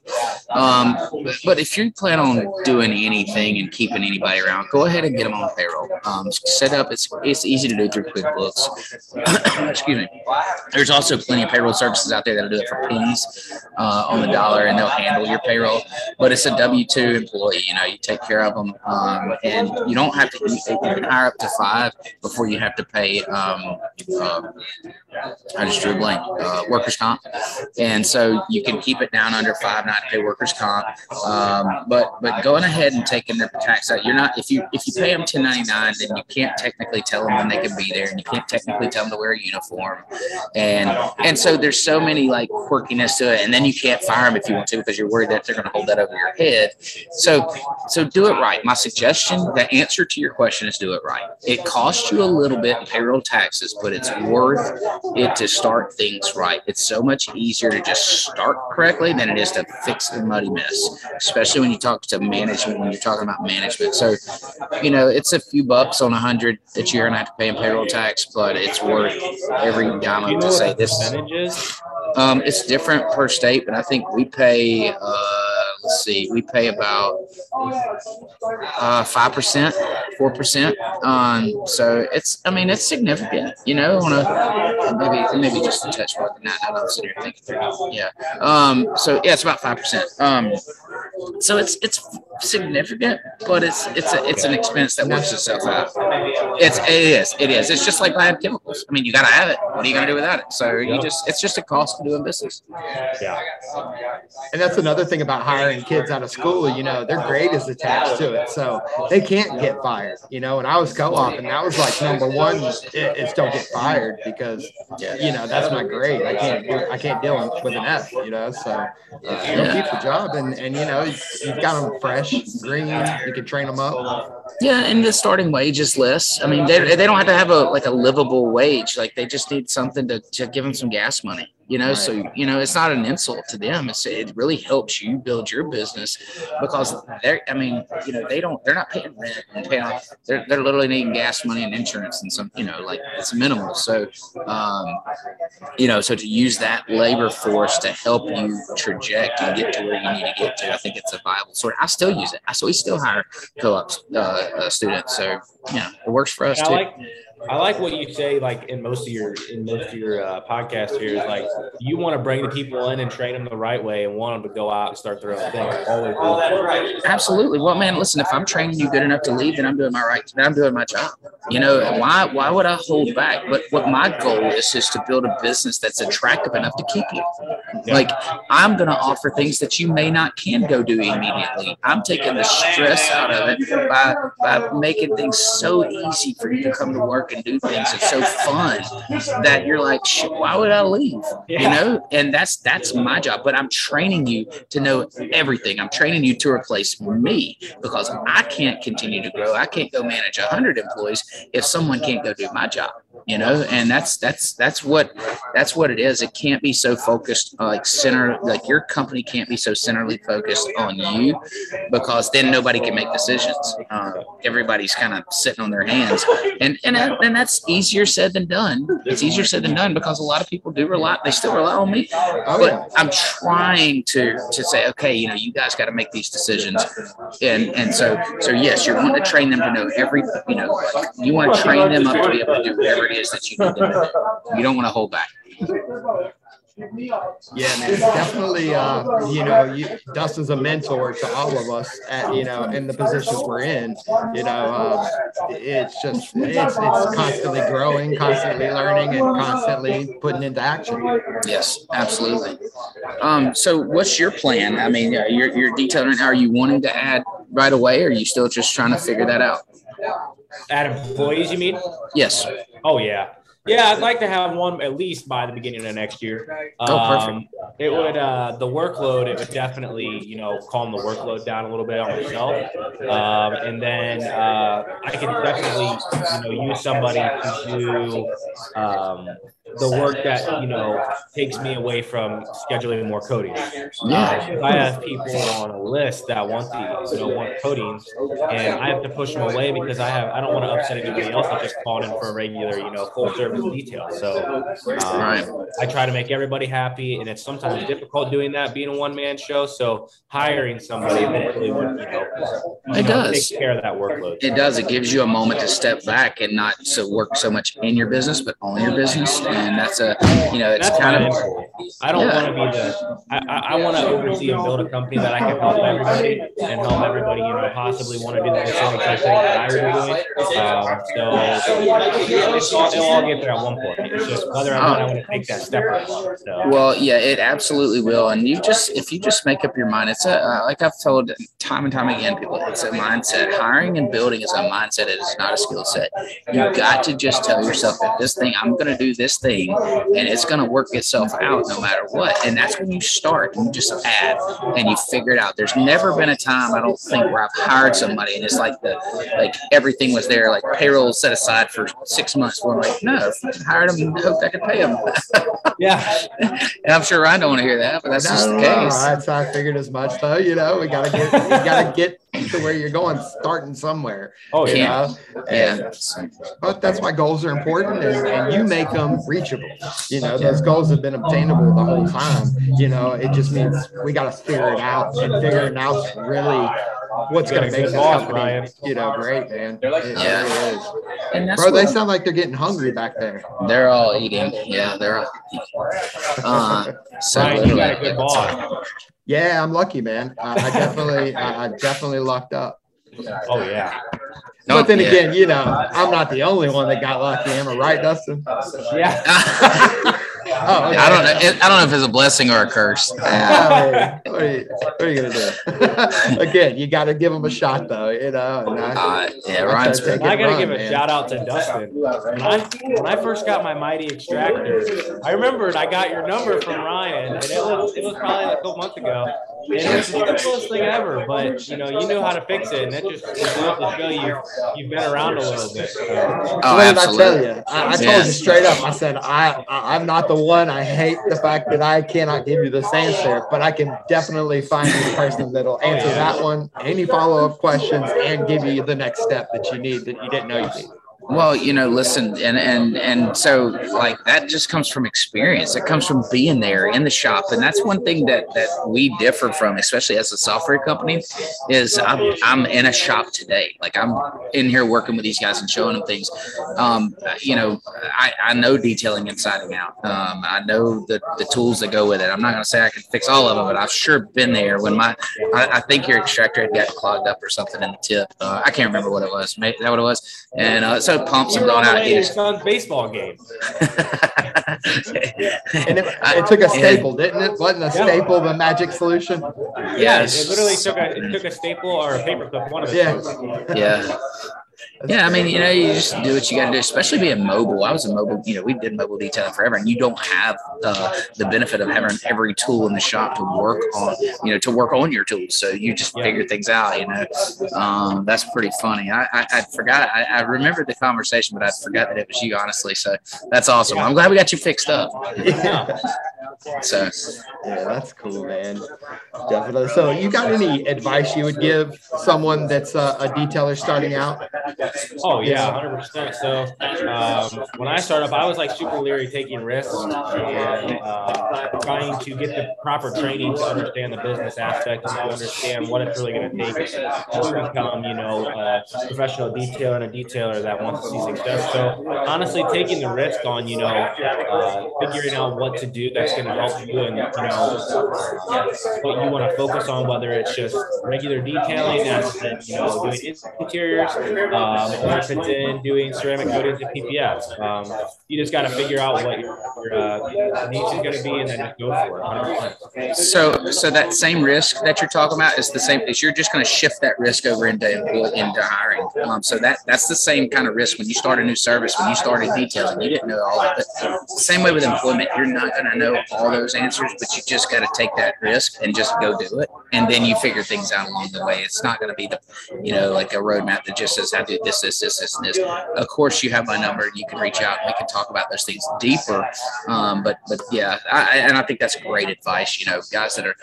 Um, but if you plan on doing anything anything and keeping anybody around, go ahead and get them on payroll. Um, set up, it's, it's easy to do through QuickBooks. Excuse me. There's also plenty of payroll services out there that'll do it for pennies uh, on the dollar and they'll handle your payroll. But it's a W 2 employee, you know, you take care of them um, and you don't have to, you can hire up to five before you have to pay, um, uh, I just drew a blank, uh, workers' comp. And so you can keep it down under five, not pay workers' workers comp. Um, but but going ahead and taking their tax out, you're not if you if you pay them 1099, then you can't technically tell them when they can be there, and you can't technically tell them to wear a uniform, and and so there's so many like quirkiness to it, and then you can't fire them if you want to because you're worried that they're going to hold that over your head. So so do it right. My suggestion, the answer to your question is do it right. It costs you a little bit in payroll taxes, but it's worth it to start things right. It's so much easier to just start correctly than it is to fix the muddy mess, especially when you talk to management, when you're talking about management. So, you know, it's a few bucks on a hundred that you're gonna have to pay in payroll tax, but it's worth every dime you to say this. Um, it's different per state, but I think we pay. Uh, let's see, we pay about uh, five percent, four percent. Um, so it's, I mean, it's significant. You know, on a maybe maybe just a touch more than that. Now that I'm sitting here thinking. Yeah. Um, so yeah, it's about five percent. Um, so it's it's significant, but it's it's a, it's an expense that works itself out. It's it is it is. It's just like buying chemicals. I mean, you got to have it. What are you gonna do without it? So you just it's just a cost of doing business. Yeah. And that's another thing about hiring kids out of school. You know, their grade is attached to it, so they can't get fired. You know, and I was co-op, and that was like number one is, don't get fired because you know that's my grade. I can't do, I can't deal with an F. You know, so uh, keep the job, and and you know you've got them fresh, green. You can train them up. Yeah, and the starting wage is less. I mean, they, they don't have to have a like a livable wage. Like they just need something to, to give them some gas money. You know, so you know it's not an insult to them. It's it really helps you build your business because they're. I mean, you know, they don't. They're not paying rent and paying. off- They're they're literally needing gas money and insurance and some. You know, like it's minimal. So, um, you know, so to use that labor force to help you traject and get to where you need to get to, I think it's a viable sort. I still use it. I still we still hire co-op uh, uh, students. So you know, it works for us too. I like what you say like in most of your in most of your uh, podcasts here is like you want to bring the people in and train them the right way and want them to go out and start their own thing. Always. Absolutely. Well, man, listen, if I'm training you good enough to leave, then I'm doing my right. Then I'm doing my job. You know, why why would I hold back? But what my goal is is to build a business that's attractive enough to keep you. Like I'm going to offer things that you may not can go do immediately. I'm taking the stress out of it by by making things so easy for you to come to work and do things. It's so fun that you're like, Shit, why would I leave? You know, and that's that's my job. But I'm training you to know everything. I'm training you to replace me because I can't continue to grow. I can't go manage a hundred employees if someone can't go do my job. You know, and that's that's that's what that's what it is. It can't be so focused uh, like center like your company can't be so centrally focused on you because then nobody can make decisions. Uh, everybody's kind of sitting on their hands, and and and that's easier said than done. It's easier said than done because a lot of people do rely. They still rely on me, Oh, but I'm trying to to say, okay, you know, you guys got to make these decisions, and and so so yes, you're wanting to train them to know every, you know, like, you want to train them up to be able to do whatever it is that you need to do. You don't want to hold back. Yeah, man, definitely. Uh, you know, you, Dustin's a mentor to all of us, at, you know, in the positions we're in. You know, uh, it's just it's it's constantly growing, constantly learning, and constantly putting into action. Yes, absolutely. Um, so what's your plan? I mean, you're, you're detailing, are you wanting to add right away? Or are you still just trying to figure that out? Add employees, you mean? Yes. Oh yeah. Yeah, I'd like to have one at least by the beginning of next year. Oh, perfect. Um, it would uh, the workload. It would definitely you know calm the workload down a little bit on myself, um, and then uh, I can definitely you know use somebody to do um, the work that you know takes me away from scheduling more coating. Yeah. Um, I have people on a list that want the you know want coatings, and I have to push them away because I have I don't want to upset anybody else that just called in for a regular you know full service detail. So um, Right. I try to make everybody happy, and it's sometimes difficult doing that being a one man show. So hiring somebody eventually would you know, It does. take care of that workload. It does. It gives you a moment to step back and not so work so much in your business, but on your business. And and that's a you know it's That's kind of. I don't Yeah. want to be the. I, I, I want to oversee and build a company that I can help everybody and help everybody, you know, possibly want to do the same exact thing that I was doing. Um, so it'll all get there at one point. It's just whether or not I want to take that step or not. So. Well, yeah, it absolutely will. And you just, if you just make up your mind, it's a, uh, like I've told time and time again, people, it's a mindset. Hiring and building is a mindset. It is not a skill set. You got to just tell yourself that this thing, I'm going to do this thing and it's going to work itself out no matter what. And that's when you start and you just add and you figure it out. There's never been a time, I don't think, where I've hired somebody and it's like the, like everything was there, like payroll set aside for six months. Well, I'm like, no, I hired them and hoped I could pay them. Yeah. And I'm sure i don't want to hear that, but that's just the No, no, case. That's I figured as much though. You know, we gotta get we gotta get to where you're going, starting somewhere. Oh You yeah. know, Yeah. And- but that's why goals are important, and, and you make them reachable. You know, those goals have been obtainable the whole time. You know, it just means we got to figure it out, and figuring out really what's going to make this boss, company, Ryan. you know, great, man. It really Yeah. is. And that's Bro, they what- sound like they're getting hungry back there. they're all eating. Yeah, they're all eating. Uh, so Ryan, you got a good boss. Yeah, I'm lucky, man. I, I definitely, I, I definitely lucked up. Oh yeah. No, but then yeah. again, you know, I'm not the only one that got lucky. Am I right, Dustin? Yeah. Oh, okay. I don't know. It, I don't know if it's a blessing or a curse. What, are you, what are you gonna do? Again, you got to give them a shot, though. You know. I, Uh, yeah, Ryan's tried I gotta run, give a man. shout out to Dustin. When I, when I first got my mighty extractor, I remembered I got your number from Ryan, and it was it was probably like a couple months ago. And it was the coolest thing ever, but you know you knew how to fix it, and that just it goes to show you you've been around a little bit. So. Oh, what did I tell absolutely. you? I, I told Yeah. you straight up. I said I, I I'm not the one. I hate the fact that I cannot give you this answer, but I can definitely find the person that'll answer that one, any follow up questions, and give you the next step that you need that you didn't know you need. Well, you know, listen, and and and so like that just comes from experience. It comes from being there in the shop, and that's one thing that that we differ from, especially as a software company, is I'm I'm in a shop today. Like I'm in here working with these guys and showing them things. Um, you know, I I know detailing inside and out. Um, I know the the tools that go with it. I'm not gonna say I can fix all of them, but I've sure been there when my I, I think your extractor had got clogged up or something in the tip. Uh, I can't remember what it was. Maybe that what it was. And uh, so pumps You have were gone out. playing your Heaters. son's baseball game. And it, it took a staple, didn't it? Wasn't a staple the magic solution? Yeah, Yes. it literally took a it took a staple or a paper clip, one of the Yeah. two. Yeah. Yeah, I mean, you know, you just do what you got to do, especially being mobile. I was a mobile, you know, we did mobile detailing forever, and you don't have uh, the benefit of having every tool in the shop to work on, you know, to work on your tools. So you just figure things out, you know. Um, that's pretty funny. I, I, I forgot, I, I remembered the conversation, but I forgot that it was you, honestly. So that's awesome. I'm glad we got you fixed up. Yeah. So, Yeah, that's cool, man. Definitely. So, you got any advice you would give someone that's a, a detailer starting out? Oh yeah, hundred percent. So um, when I started up, I was like super leery taking risks and uh, trying to get the proper training to understand the business aspect and to understand what it's really going to take to become, you know, a professional detailer and a detailer that wants to see success. So honestly, taking the risk on, you know, uh, figuring out what to do that's going to help you and you know what you want to focus on, whether it's just regular detailing, that's you know doing interiors, um, or if it's in doing ceramic coatings and PPFs. Um, you just got to figure out what your, your uh, niche is going to be and then go for it. 100%. so, so that same risk that you're talking about is the same. Is you're just going to shift that risk over into into hiring. Um, so that that's the same kind of risk when you start a new service. When you started detailing, you didn't know all of it. Same way with employment, you're not going to know all those answers, but you just got to take that risk and just go do it, and then you figure things out along the way. It's not going to be the, you know, like a roadmap that just says I do this, this, this, this, and this. Of course, you have my number. and You can reach out and we can talk about those things deeper. Um, but but yeah, I, and I think that's great advice. You know, guys that are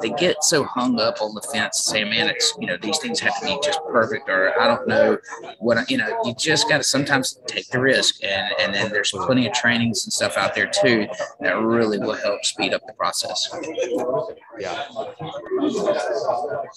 they get so hung up on the fence, saying, "Man, it's you know these things have to be just perfect," or I don't know what I- you know. You just got to sometimes take the risk, and and then there's plenty of trainings and stuff out there too that really really will help speed up the process. Yeah.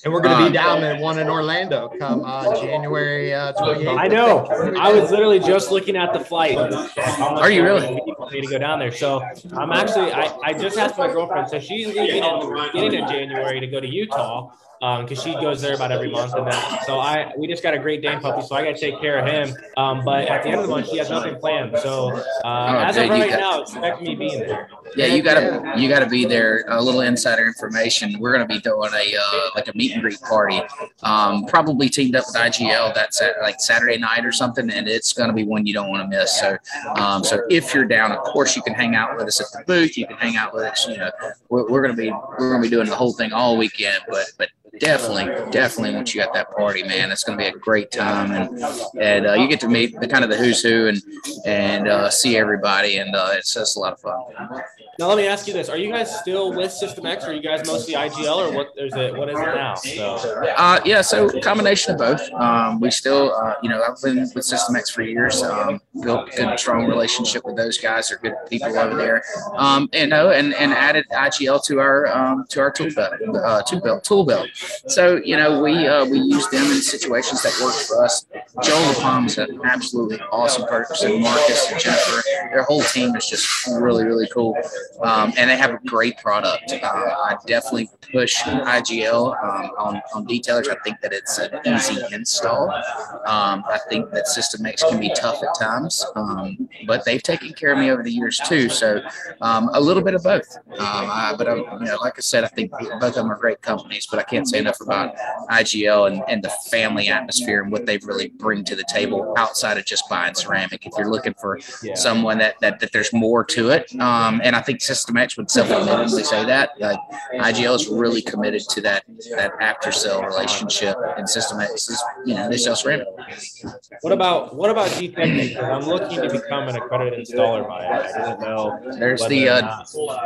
And we're going to Um, be down at one in Orlando come uh, January uh, 28th. I know. I was literally just looking at the flight. Are you really? For me to go down there. So I'm actually. I, I just asked my girlfriend. So she's leaving in the beginning of January to go to Utah. Um, because she goes there about every month and that. So I we just got a Great Dane puppy, so I got to take care of him. Um, but at the end of the month, she has nothing planned. So uh, as dude, you right got- now, expect me being there. Yeah, you gotta you gotta be there. A little insider information. We're gonna be doing a uh, like a meet and greet party. Um, probably teamed up with IGL. That's at like Saturday night or something, and it's gonna be one you don't want to miss. So, um, so if you're down, of course you can hang out with us at the booth. You can hang out with us. You know, we're, we're gonna be we're gonna be doing the whole thing all weekend. But but definitely definitely once you got that party, man, it's gonna be a great time, and and uh, you get to meet the kind of the who's who and and uh, see everybody, and uh, it's just a lot of fun. Now let me ask you this: Are you guys still with System X? Or are you guys mostly IGL, or what is it? What is it now? So Uh, yeah, so combination of both. Um, we still, uh, you know, I've been with System X for years. Um, built a good, strong relationship with those guys. They're good people over there. Um, and no, and and added IGL to our um, to our tool belt, uh, tool belt, tool belt. So you know, we uh, we use them in situations that work for us. Joe LaPalm is an absolutely awesome person. Marcus and Jennifer, their whole team is just really, really cool. Um, and they have a great product. Uh, I definitely push IGL um, on, on detailers. I think that it's an easy install. Um, I think that System X can be tough at times, um, but they've taken care of me over the years too. So um, a little bit of both. Um, I, but I, you know, like I said, I think both of them are great companies. But I can't say enough about IGL and, and the family atmosphere and what they really bring to the table outside of just buying ceramic. If you're looking for yeah. someone that, that that there's more to it. Um, and I think System X would self-admittedly say that. Like IGL is really committed to that that after sale relationship, and System X is you know they sell ceramic. What about what about Gtechniq? I'm looking to become an accredited installer by it. I didn't know. There's the uh,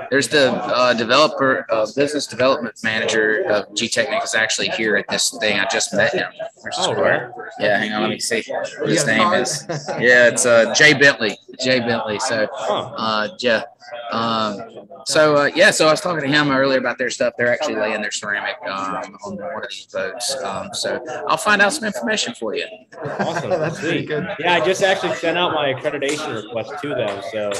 there's the uh, developer uh, business development manager of Gtechniq is actually here at this thing. I just met him. Oh, where? Yeah, hang on, let me see what his name is. Yeah, it's uh, Jay Bentley. Jay Bentley. So Huh. uh, yeah. Um, so uh, yeah, so I was talking to him earlier about their stuff. They're actually laying their ceramic um, on one of these boats. Um, so I'll find out some information for you. Awesome. That's pretty good. Yeah, I just actually sent out my accreditation request to them. So.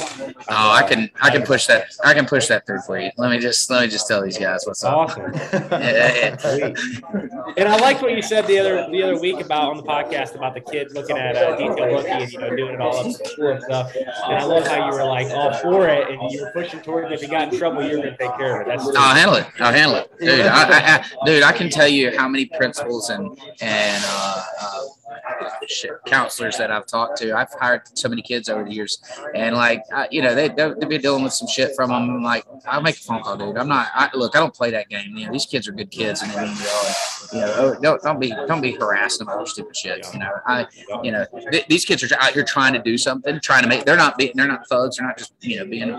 Oh, I can I can push that I can push that through for you. Let me just let me just tell these guys what's up. Awesome. Yeah, yeah, And I liked what you said the other the other week about on the podcast about the kid looking at uh, detail looking and you know doing it all up school and stuff. And I love how you were like all for it you're pushing towards. If you got in trouble, you're gonna take care of it. That's I'll handle it. I'll handle it, dude. I, I, dude, I can tell you how many principals and and uh, uh, shit, counselors that I've talked to. I've hired so many kids over the years, and like, I, you know, they they've been dealing with some shit from them. I'm like, I'll make a phone call, dude. I'm not. I, look, I don't play that game. You know, these kids are good kids, and they mean well. You know, oh, don't don't be don't be harassing them over stupid shit. You know, I you know th- these kids are out here trying to do something, trying to make. They're not being. They're not thugs. They're not just you know being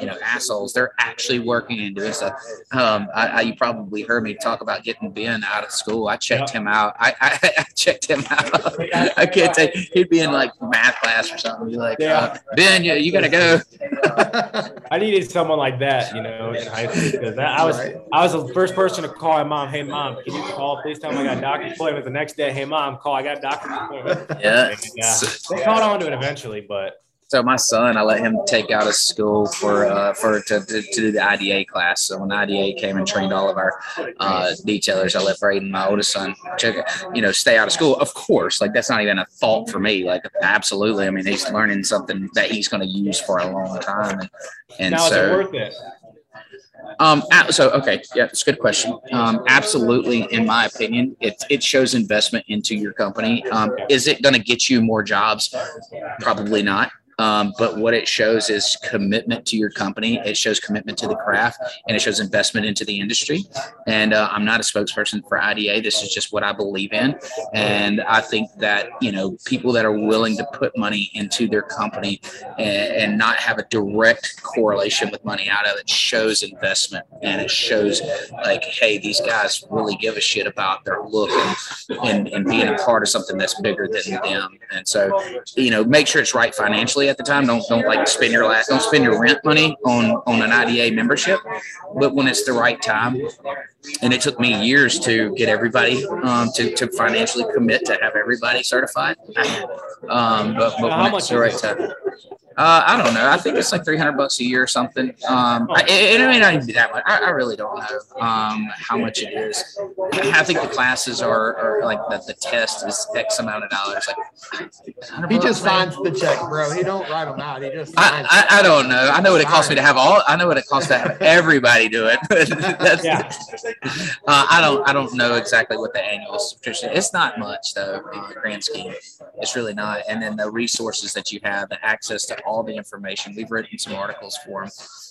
you know assholes. They're actually working and doing stuff. Um, I, I you probably heard me talk about getting Ben out of school. I checked him out. I, I, I checked him out. I can't say he'd be in like math class or something. Be like, Yeah. uh, Ben, you, you gotta go. I needed someone like that, you know, in high school because I was I was the first person to call my mom. Hey, mom, can you call? Please tell me I got a doctor's appointment the next day. Hey, mom, call. I got a doctor's appointment. Yeah. And, uh, they caught on to it eventually, but So my son, I let him take out of school for uh, for to, to, to do the IDA class. So when IDA came and trained all of our uh, detailers, I let Braden, my oldest son, check, you know, stay out of school. Of course, like that's not even a fault for me. Like absolutely, I mean, he's learning something that he's going to use for a long time. And, and now is it so, worth it? um, so okay, yeah, it's a good question. Um, absolutely, in my opinion, it it shows investment into your company. Um, is it going to get you more jobs? Probably not. Um, but what it shows is commitment to your company. It shows commitment to the craft, and it shows investment into the industry. And uh, I'm not a spokesperson for IDA. This is just what I believe in, and I think that you know people that are willing to put money into their company and, and not have a direct correlation with money out of it shows investment, and it shows like, hey, these guys really give a shit about their look and, and, and being a part of something that's bigger than them. And so, you know, make sure it's right financially. At the time. Don't don't like spend your last don't spend your rent money on on an IDA membership. But when it's the right time, and it took me years to get everybody um, to to financially commit to have everybody certified. Um, but but when it's the right time. Uh, I don't know. I think it's like 300 bucks a year or something. Um, I, it, it may not even be that much. I, I really don't know um, how much it is. I think the classes are, are like the, the test is X amount of dollars. Like He just signs. signs the check, bro. He don't write them out. He just I. I, I don't know. I know what it costs me to have all. I know what it costs to have everybody do it. That's, Yeah. uh, I don't. I don't know exactly what the annual subscription. It's not much though in the grand scheme. It's really not. And then the resources that you have, the access to all the information. We've written some articles for them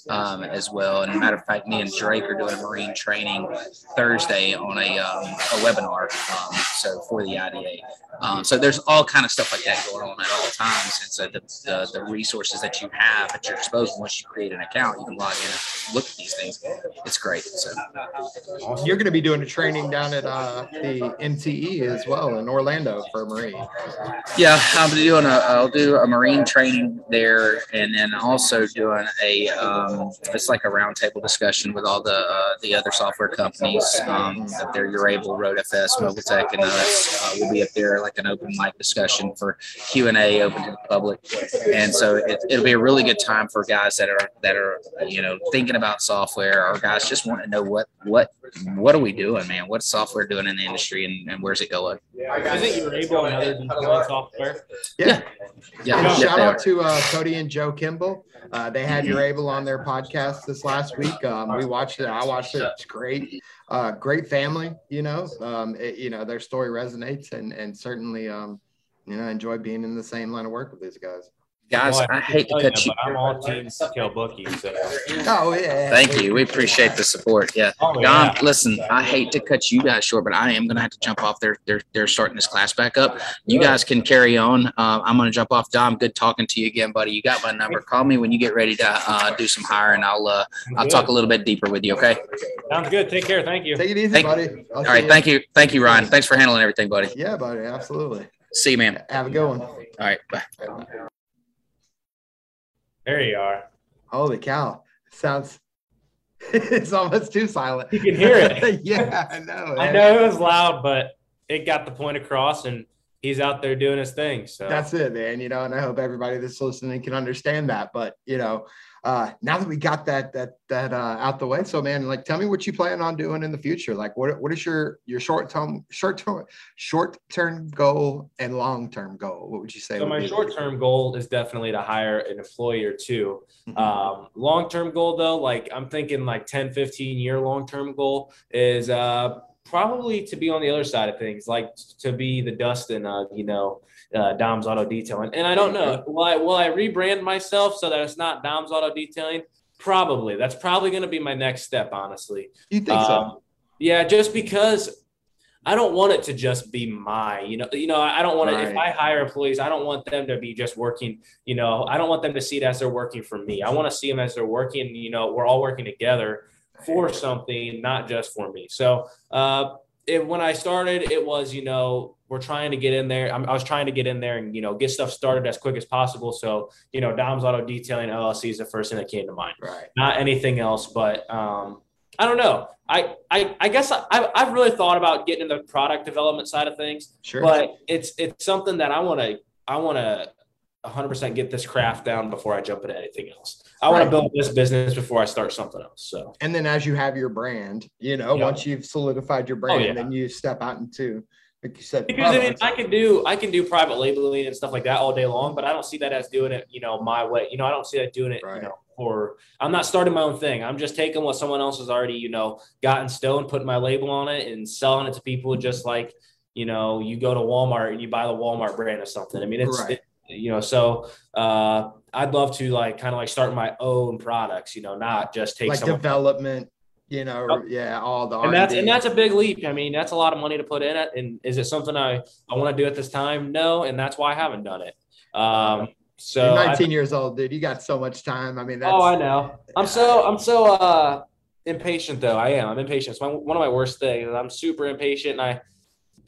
um, as well. And matter of fact, me and Drake are doing a marine training Thursday on a, um, a webinar. Um, so for the IDA. Um, so there's all kind of stuff like that going on at all times. And so the, the, the resources that you have at your disposal, once you create an account, you can log in and look at these things. It's great. So You're going to be doing a training down at uh, the MTE as well in Orlando for Marine. yeah, I'll be doing a, I'll do a marine training there, and then also doing a, um, it's like a roundtable discussion with all the uh, the other software companies um, up there. Urable, RoadFS, Mobile Tech, and us. Uh, we'll be up there like an open mic discussion for Q and A, open to the public, and so it, it'll be a really good time for guys that are that are you know thinking about software or guys just want to know what what what are we doing, man? What's software doing in the industry, and, and where's it going? Isn't Urable and other detailing software? Yeah. Yeah, yeah, shout they out are. to uh, Cody and Joe Kimball. Uh, they had Urable on their podcast this last week. Um, we watched it. I watched it. It's great. Uh, great family. You know, um, it- you know their story resonates, and and certainly, um, you know, enjoy being in the same line of work with these guys. Guys. Well, I hate to cut you, you. but I'm all team Detail Bookie. So. Oh yeah. Thank you. We appreciate the support. Yeah. Oh, Dom, yeah. listen, I hate to cut you guys short, but I am going to have to jump off. They're, they're, they're starting this class back up. You guys can carry on. Uh, I'm going to jump off. Dom, good talking to you again, buddy. You got my number. Call me when you get ready to uh, do some hiring. I'll, uh, I'll talk a little bit deeper with you. Okay. Sounds good. Take care. Thank you. Take it easy, Thank- buddy. I'll All you. Thank you. Thank you, Ryan. Thanks for handling everything, buddy. Yeah, buddy. Absolutely. See you, man. Have a good one. All right. Bye. There you are. Holy cow! Sounds. it's almost too silent. You can hear it. yeah, I know. I know it was loud, but it got the point across, and he's out there doing his thing. So That's it, man. You know, and I hope everybody that's listening can understand that. But you know, uh, now that we got that that that uh, out the way, so man, like, tell me what you plan on doing in the future. Like, what what is your your short term short term short term goal and long term goal? What would you say? So my short term goal is definitely to hire an employee or two. Mhm. Um, long term goal though, like I'm thinking like 10, 15 year long term goal is uh, probably to be on the other side of things, like to be the Dustin of, you know, uh, Dom's Auto Detailing. And I don't know, will I, will I rebrand myself so that it's not Dom's Auto Detailing? Probably. That's probably going to be my next step, honestly. you think so? Um, yeah, just because I don't want it to just be my, you know, you know, I don't want to. If I hire employees, I don't want them to be just working. You know, I don't want them to see it as they're working for me. I want to see them as they're working. You know, we're all working together for something, not just for me. So, uh, it, when I started, it was, you know, we're trying to get in there. I'm, I was trying to get in there and, you know, get stuff started as quick as possible. So, you know, Dom's Auto Detailing LLC is the first thing that came to mind right. not anything else. But um, I don't know. I I, I guess I, I've really thought about getting in the product development side of things, Sure. but it's it's something that I want to I want to 100% get this craft down before I jump into anything else. I want Right. to build this business before I start something else. So and then as you have your brand, you know, Yeah. once you've solidified your brand, yeah. then you step out into, like you said, because I mean. I can do I can do private labeling and stuff like that all day long, but I don't see that as doing it you know my way. You know I don't see that doing it Right. you know for I'm not starting my own thing. I'm just taking what someone else has already you know gotten stone, putting my label on it, and selling it to people just like you know you go to Walmart and you buy the Walmart brand or something. I mean it's Right. it, you know so uh, I'd love to like kind of like start my own products. You know not just take like development, you know, yeah, all the and that's R&D. and that's a big leap. I mean, that's a lot of money to put in it. And is it something I I want to do at this time? No, and that's why I haven't done it. Um, so You're I- 19 years old, dude. You got so much time. I mean, that's oh, I know. I'm so I'm so uh impatient though. I am. I'm impatient. It's my, one of my worst things. I'm super impatient. And I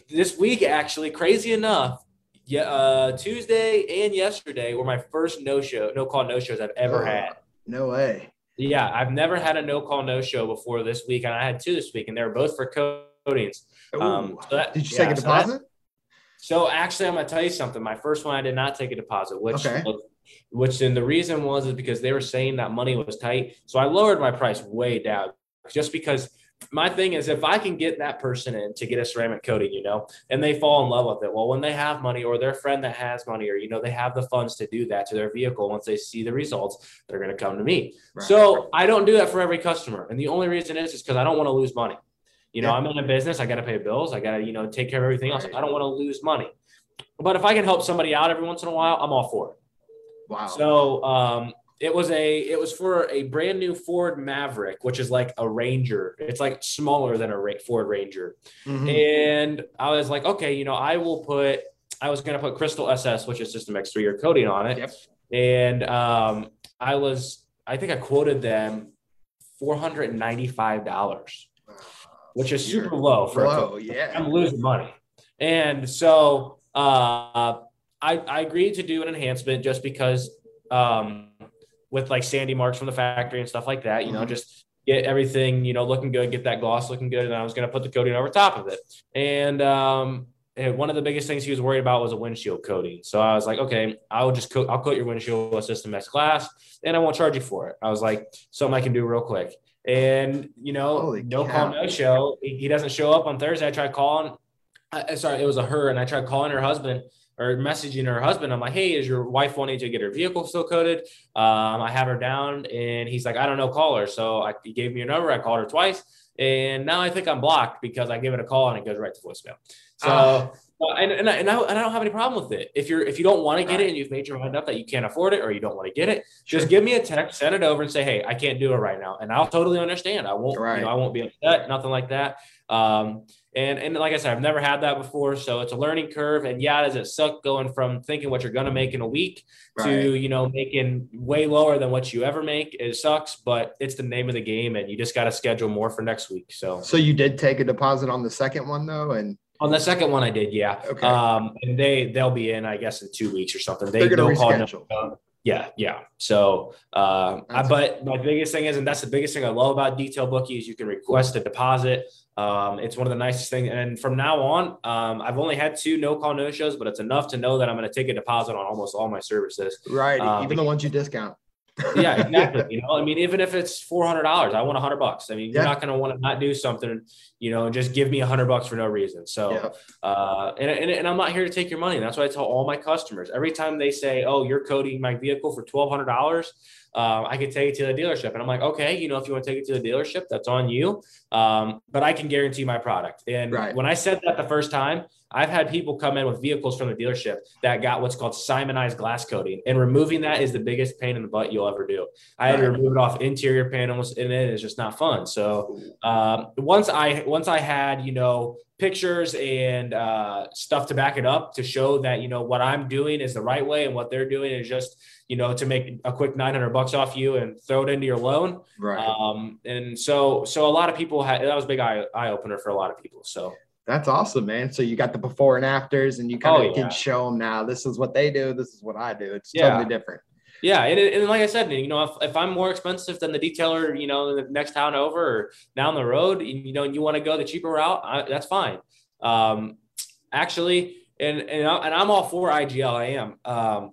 this week actually, crazy enough, yeah, uh, Tuesday and yesterday were my first no show, no call, no shows I've ever Oh. had. No way. Yeah, I've never had a no call, no show before this week, and I had two this week, and they were both for coatings. Um, so that- Did you yeah, take a so that- deposit? So actually, I'm gonna tell you something. My first one, I did not take a deposit, which, Okay. which, and the reason was is because they were saying that money was tight. So I lowered my price way down, just because my thing is if I can get that person in to get a ceramic coating, you know, and they fall in love with it. Well, when they have money, or their friend that has money, or you know, they have the funds to do that to their vehicle. Once they see the results, they're gonna come to me. Right. So I don't do that for every customer. And the only reason is is because I don't want to lose money. You know, Yeah. I'm in a business, I gotta pay bills, I gotta, you know, take care of everything else. I don't want to lose money. But if I can help somebody out every once in a while, I'm all for it. wow. So um it was a it was for a brand new Ford Maverick, which is like a Ranger. It's like smaller than a Ford Ranger. Mhm. And I was like, okay, you know, I will put, I was going to put Crystal SS, which is System X three year coating on it. Yep. And um, I was, I think I quoted them $495, which is super low for a coat. Yeah. I'm losing money. And so uh, I, I agreed to do an enhancement just because um, with like sandy marks from the factory and stuff like that, you know, Mhm. just get everything, you know, looking good, get that gloss looking good. And I was going to put the coating over top of it. And, um, and one of the biggest things he was worried about was a windshield coating. So I was like, okay, I will just coat, I'll coat your windshield with System X glass and I won't charge you for it. I was like, something I can do real quick. And, you know, Holy no cow. call, no show. He he doesn't show up on Thursday. I tried calling, I, sorry, it was a her, and I tried calling her husband or messaging her husband. I'm like, hey, is your wife wanting to get her vehicle still coated? Um, I have her down, and he's like, I don't know, call her. So I, he gave me a number. I called her twice, and now I think I'm blocked because I give it a call and it goes right to voicemail. So. Uh, and, and, I, and, I, and I don't have any problem with it. If you're if you don't want to get it and you've made your mind up that you can't afford it or you don't want to get it, just give me a text, send it over, and say, "Hey, I can't do it right now," and I'll totally understand. I won't, Right. you know, I won't be upset, nothing like that. Um, and and like I said, I've never had that before, so it's a learning curve. And yeah, does it suck going from thinking what you're gonna make in a week Right. to you know making way lower than what you ever make? It sucks, but it's the name of the game, and you just got to schedule more for next week. So So you did take a deposit on the second one though, and on the second one, I did, yeah. Okay. Um, and they they'll be in, I guess, in two weeks or something. They they're gonna call no- reschedule. yeah, yeah. So, uh, I, but my biggest thing is, and that's the biggest thing I love about Detail Bookie is you can request a deposit. Um, it's one of the nicest things. And from now on, um, I've only had two no call no shows, but it's enough to know that I'm going to take a deposit on almost all my services. Right. Um, Even the ones you discount. Yeah, exactly. you know, I mean, even if it's four hundred dollars, I want a hundred bucks. I mean, you're not going to want to not do something, you know, and just give me a hundred bucks for no reason. So, Yeah. uh, and, and, and I'm not here to take your money. That's why I tell all my customers. Every time they say, "Oh, you're coating my vehicle for twelve hundred dollars," um, I could take it to the dealership, and I'm like, "Okay, you know, if you want to take it to the dealership, that's on you." Um, but I can guarantee my product. And Right. when I said that the first time, I've had people come in with vehicles from the dealership that got what's called Simonized glass coating, and removing that is the biggest pain in the butt you'll ever do. I had to remove it off interior panels, and it is just not fun. So um, once I once I had you know pictures and uh, stuff to back it up to show that you know what I'm doing is the right way and what they're doing is just you know to make a quick 900 bucks off you and throw it into your loan. Right. Um, and so so a lot of people had that was a big eye eye opener for a lot of people. So That's awesome, man. So you got the before and afters, and you kind of Oh, yeah. can show them now. This is what they do. This is what I do. It's Yeah. totally different. Yeah, and, and like I said, you know, if, if I'm more expensive than the detailer, you know, in the next town over or down the road, you know, and you want to go the cheaper route, I, that's fine. Um, actually, and and, I, and I'm all for IGL. I am. Um,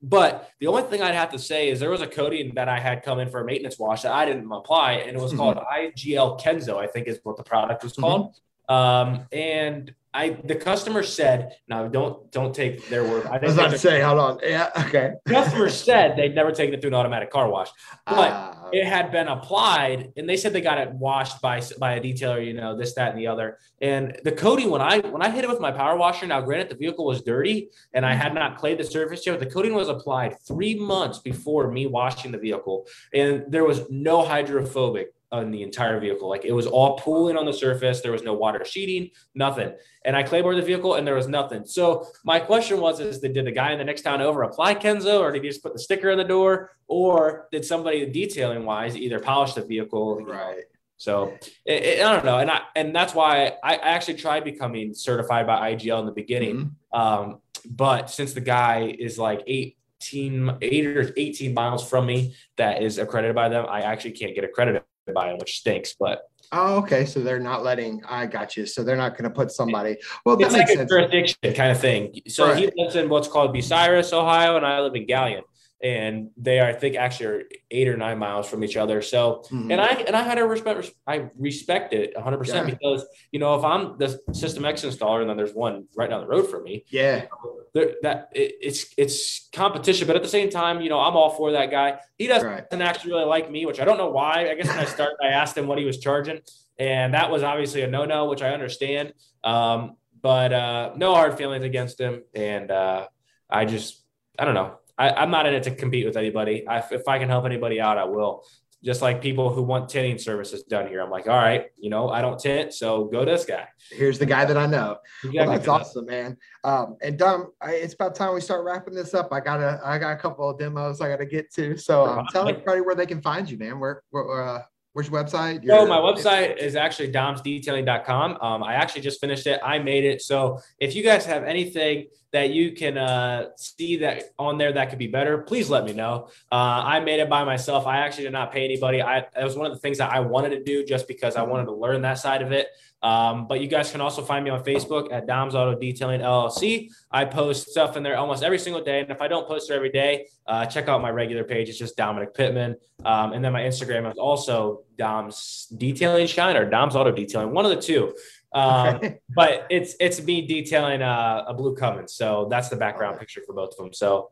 but the only thing I'd have to say is there was a coating that I had come in for a maintenance wash that I didn't apply, and it was Mhm. called IGL Kenzo, I think is what the product was Mhm. called. Um, and I the customer said, now don't don't take their word. I I was didn't about to say, hold on. Yeah. Okay. customer said they'd never taken it through an automatic car wash But Ah, it had been applied and they said they got it washed by by a detailer you know this that and the other and the coating when i when i hit it with my power washer now granted the vehicle was dirty and i had not clayed the surface yet the coating was applied three months before me washing the vehicle and there was no hydrophobic on the entire vehicle. Like it was all pooling on the surface. There was no water sheeting nothing. And i clayboarded the vehicle and there was nothing. So my question was is did the guy in the next town over apply kenzo or did he just put the sticker in the door or did somebody detailing wise either polish the vehicle? Right. so it, it- i don't know. And i and that's why i, I actually tried becoming certified by igl in the beginning. Mhm. um, but since the guy is like 18, eight or 18 miles from me that is accredited by them, I actually can't get accredited by them, which stinks. But Oh, okay. So they're not letting. I got you. So they're not going to put somebody. Well, that it's makes like a sense. jurisdiction kind of thing. So Right. he lives in what's called Bucyrus, Ohio, and I live in Galion. And they are, I think, actually are eight or nine miles from each other. So Mhm. and I and I had to respect I respect it 100 percent because you know if I'm the System X installer and then there's one right down the road for me, yeah. there, that it, it's it's competition. But at the same time, you know I'm all for that guy. He doesn't Right. actually really like me, which I don't know why. I guess when I started, I asked him what he was charging, and that was obviously a no no, which I understand. Um, but uh, no hard feelings against him, and uh, I just I don't know. I, I'm not in it to compete with anybody. I, if I can help anybody out, I will. Just like people who want tinting services done here, I'm like, all right, you know, I don't tint, so go to this guy. Here's the guy that I know. Well, that's awesome, man. Um, and Dom, I, it's about time we start wrapping this up. I got a, I got a couple of demos I got to get to. So um, tell everybody where they can find you, man. Where, where uh, where's your website? So my website is actually domsdetailing.com. Um, I actually just finished it. I made it. So if you guys have anything that you can uh, see that on there that could be better, please let me know. Uh, I made it by myself. I actually did not pay anybody. I that was one of the things that I wanted to do just because I wanted to learn that side of it. Um, but you guys can also find me on Facebook at Dom's Auto Detailing LLC. I post stuff in there almost every single day, and if I don't post it every day, uh, check out my regular page. It's just Dominic Pittman, um, and then my Instagram is also Dom's Detailing Shine or Dom's Auto Detailing, one of the two. Um, but it's it's me detailing uh, a blue Cummins, so that's the background picture for both of them. So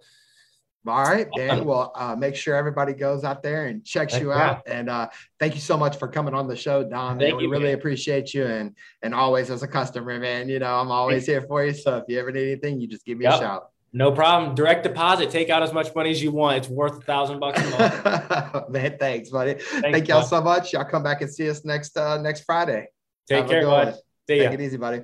All right, Dan. Well, uh, make sure everybody goes out there and checks Heck you out. And uh, thank you so much for coming on the show, Dom. Thank man. we you, really man. appreciate you. And and always as a customer, man, you know, I'm always here for you. So if you ever need anything, you just give me a shout. no problem. Direct deposit. Take out as much money as you want. It's worth a thousand bucks a month. man, thanks, buddy. Thank y'all bud. so much. Y'all come back and see us next uh, next Friday. Take Have care, bud. See ya. Take it easy, buddy.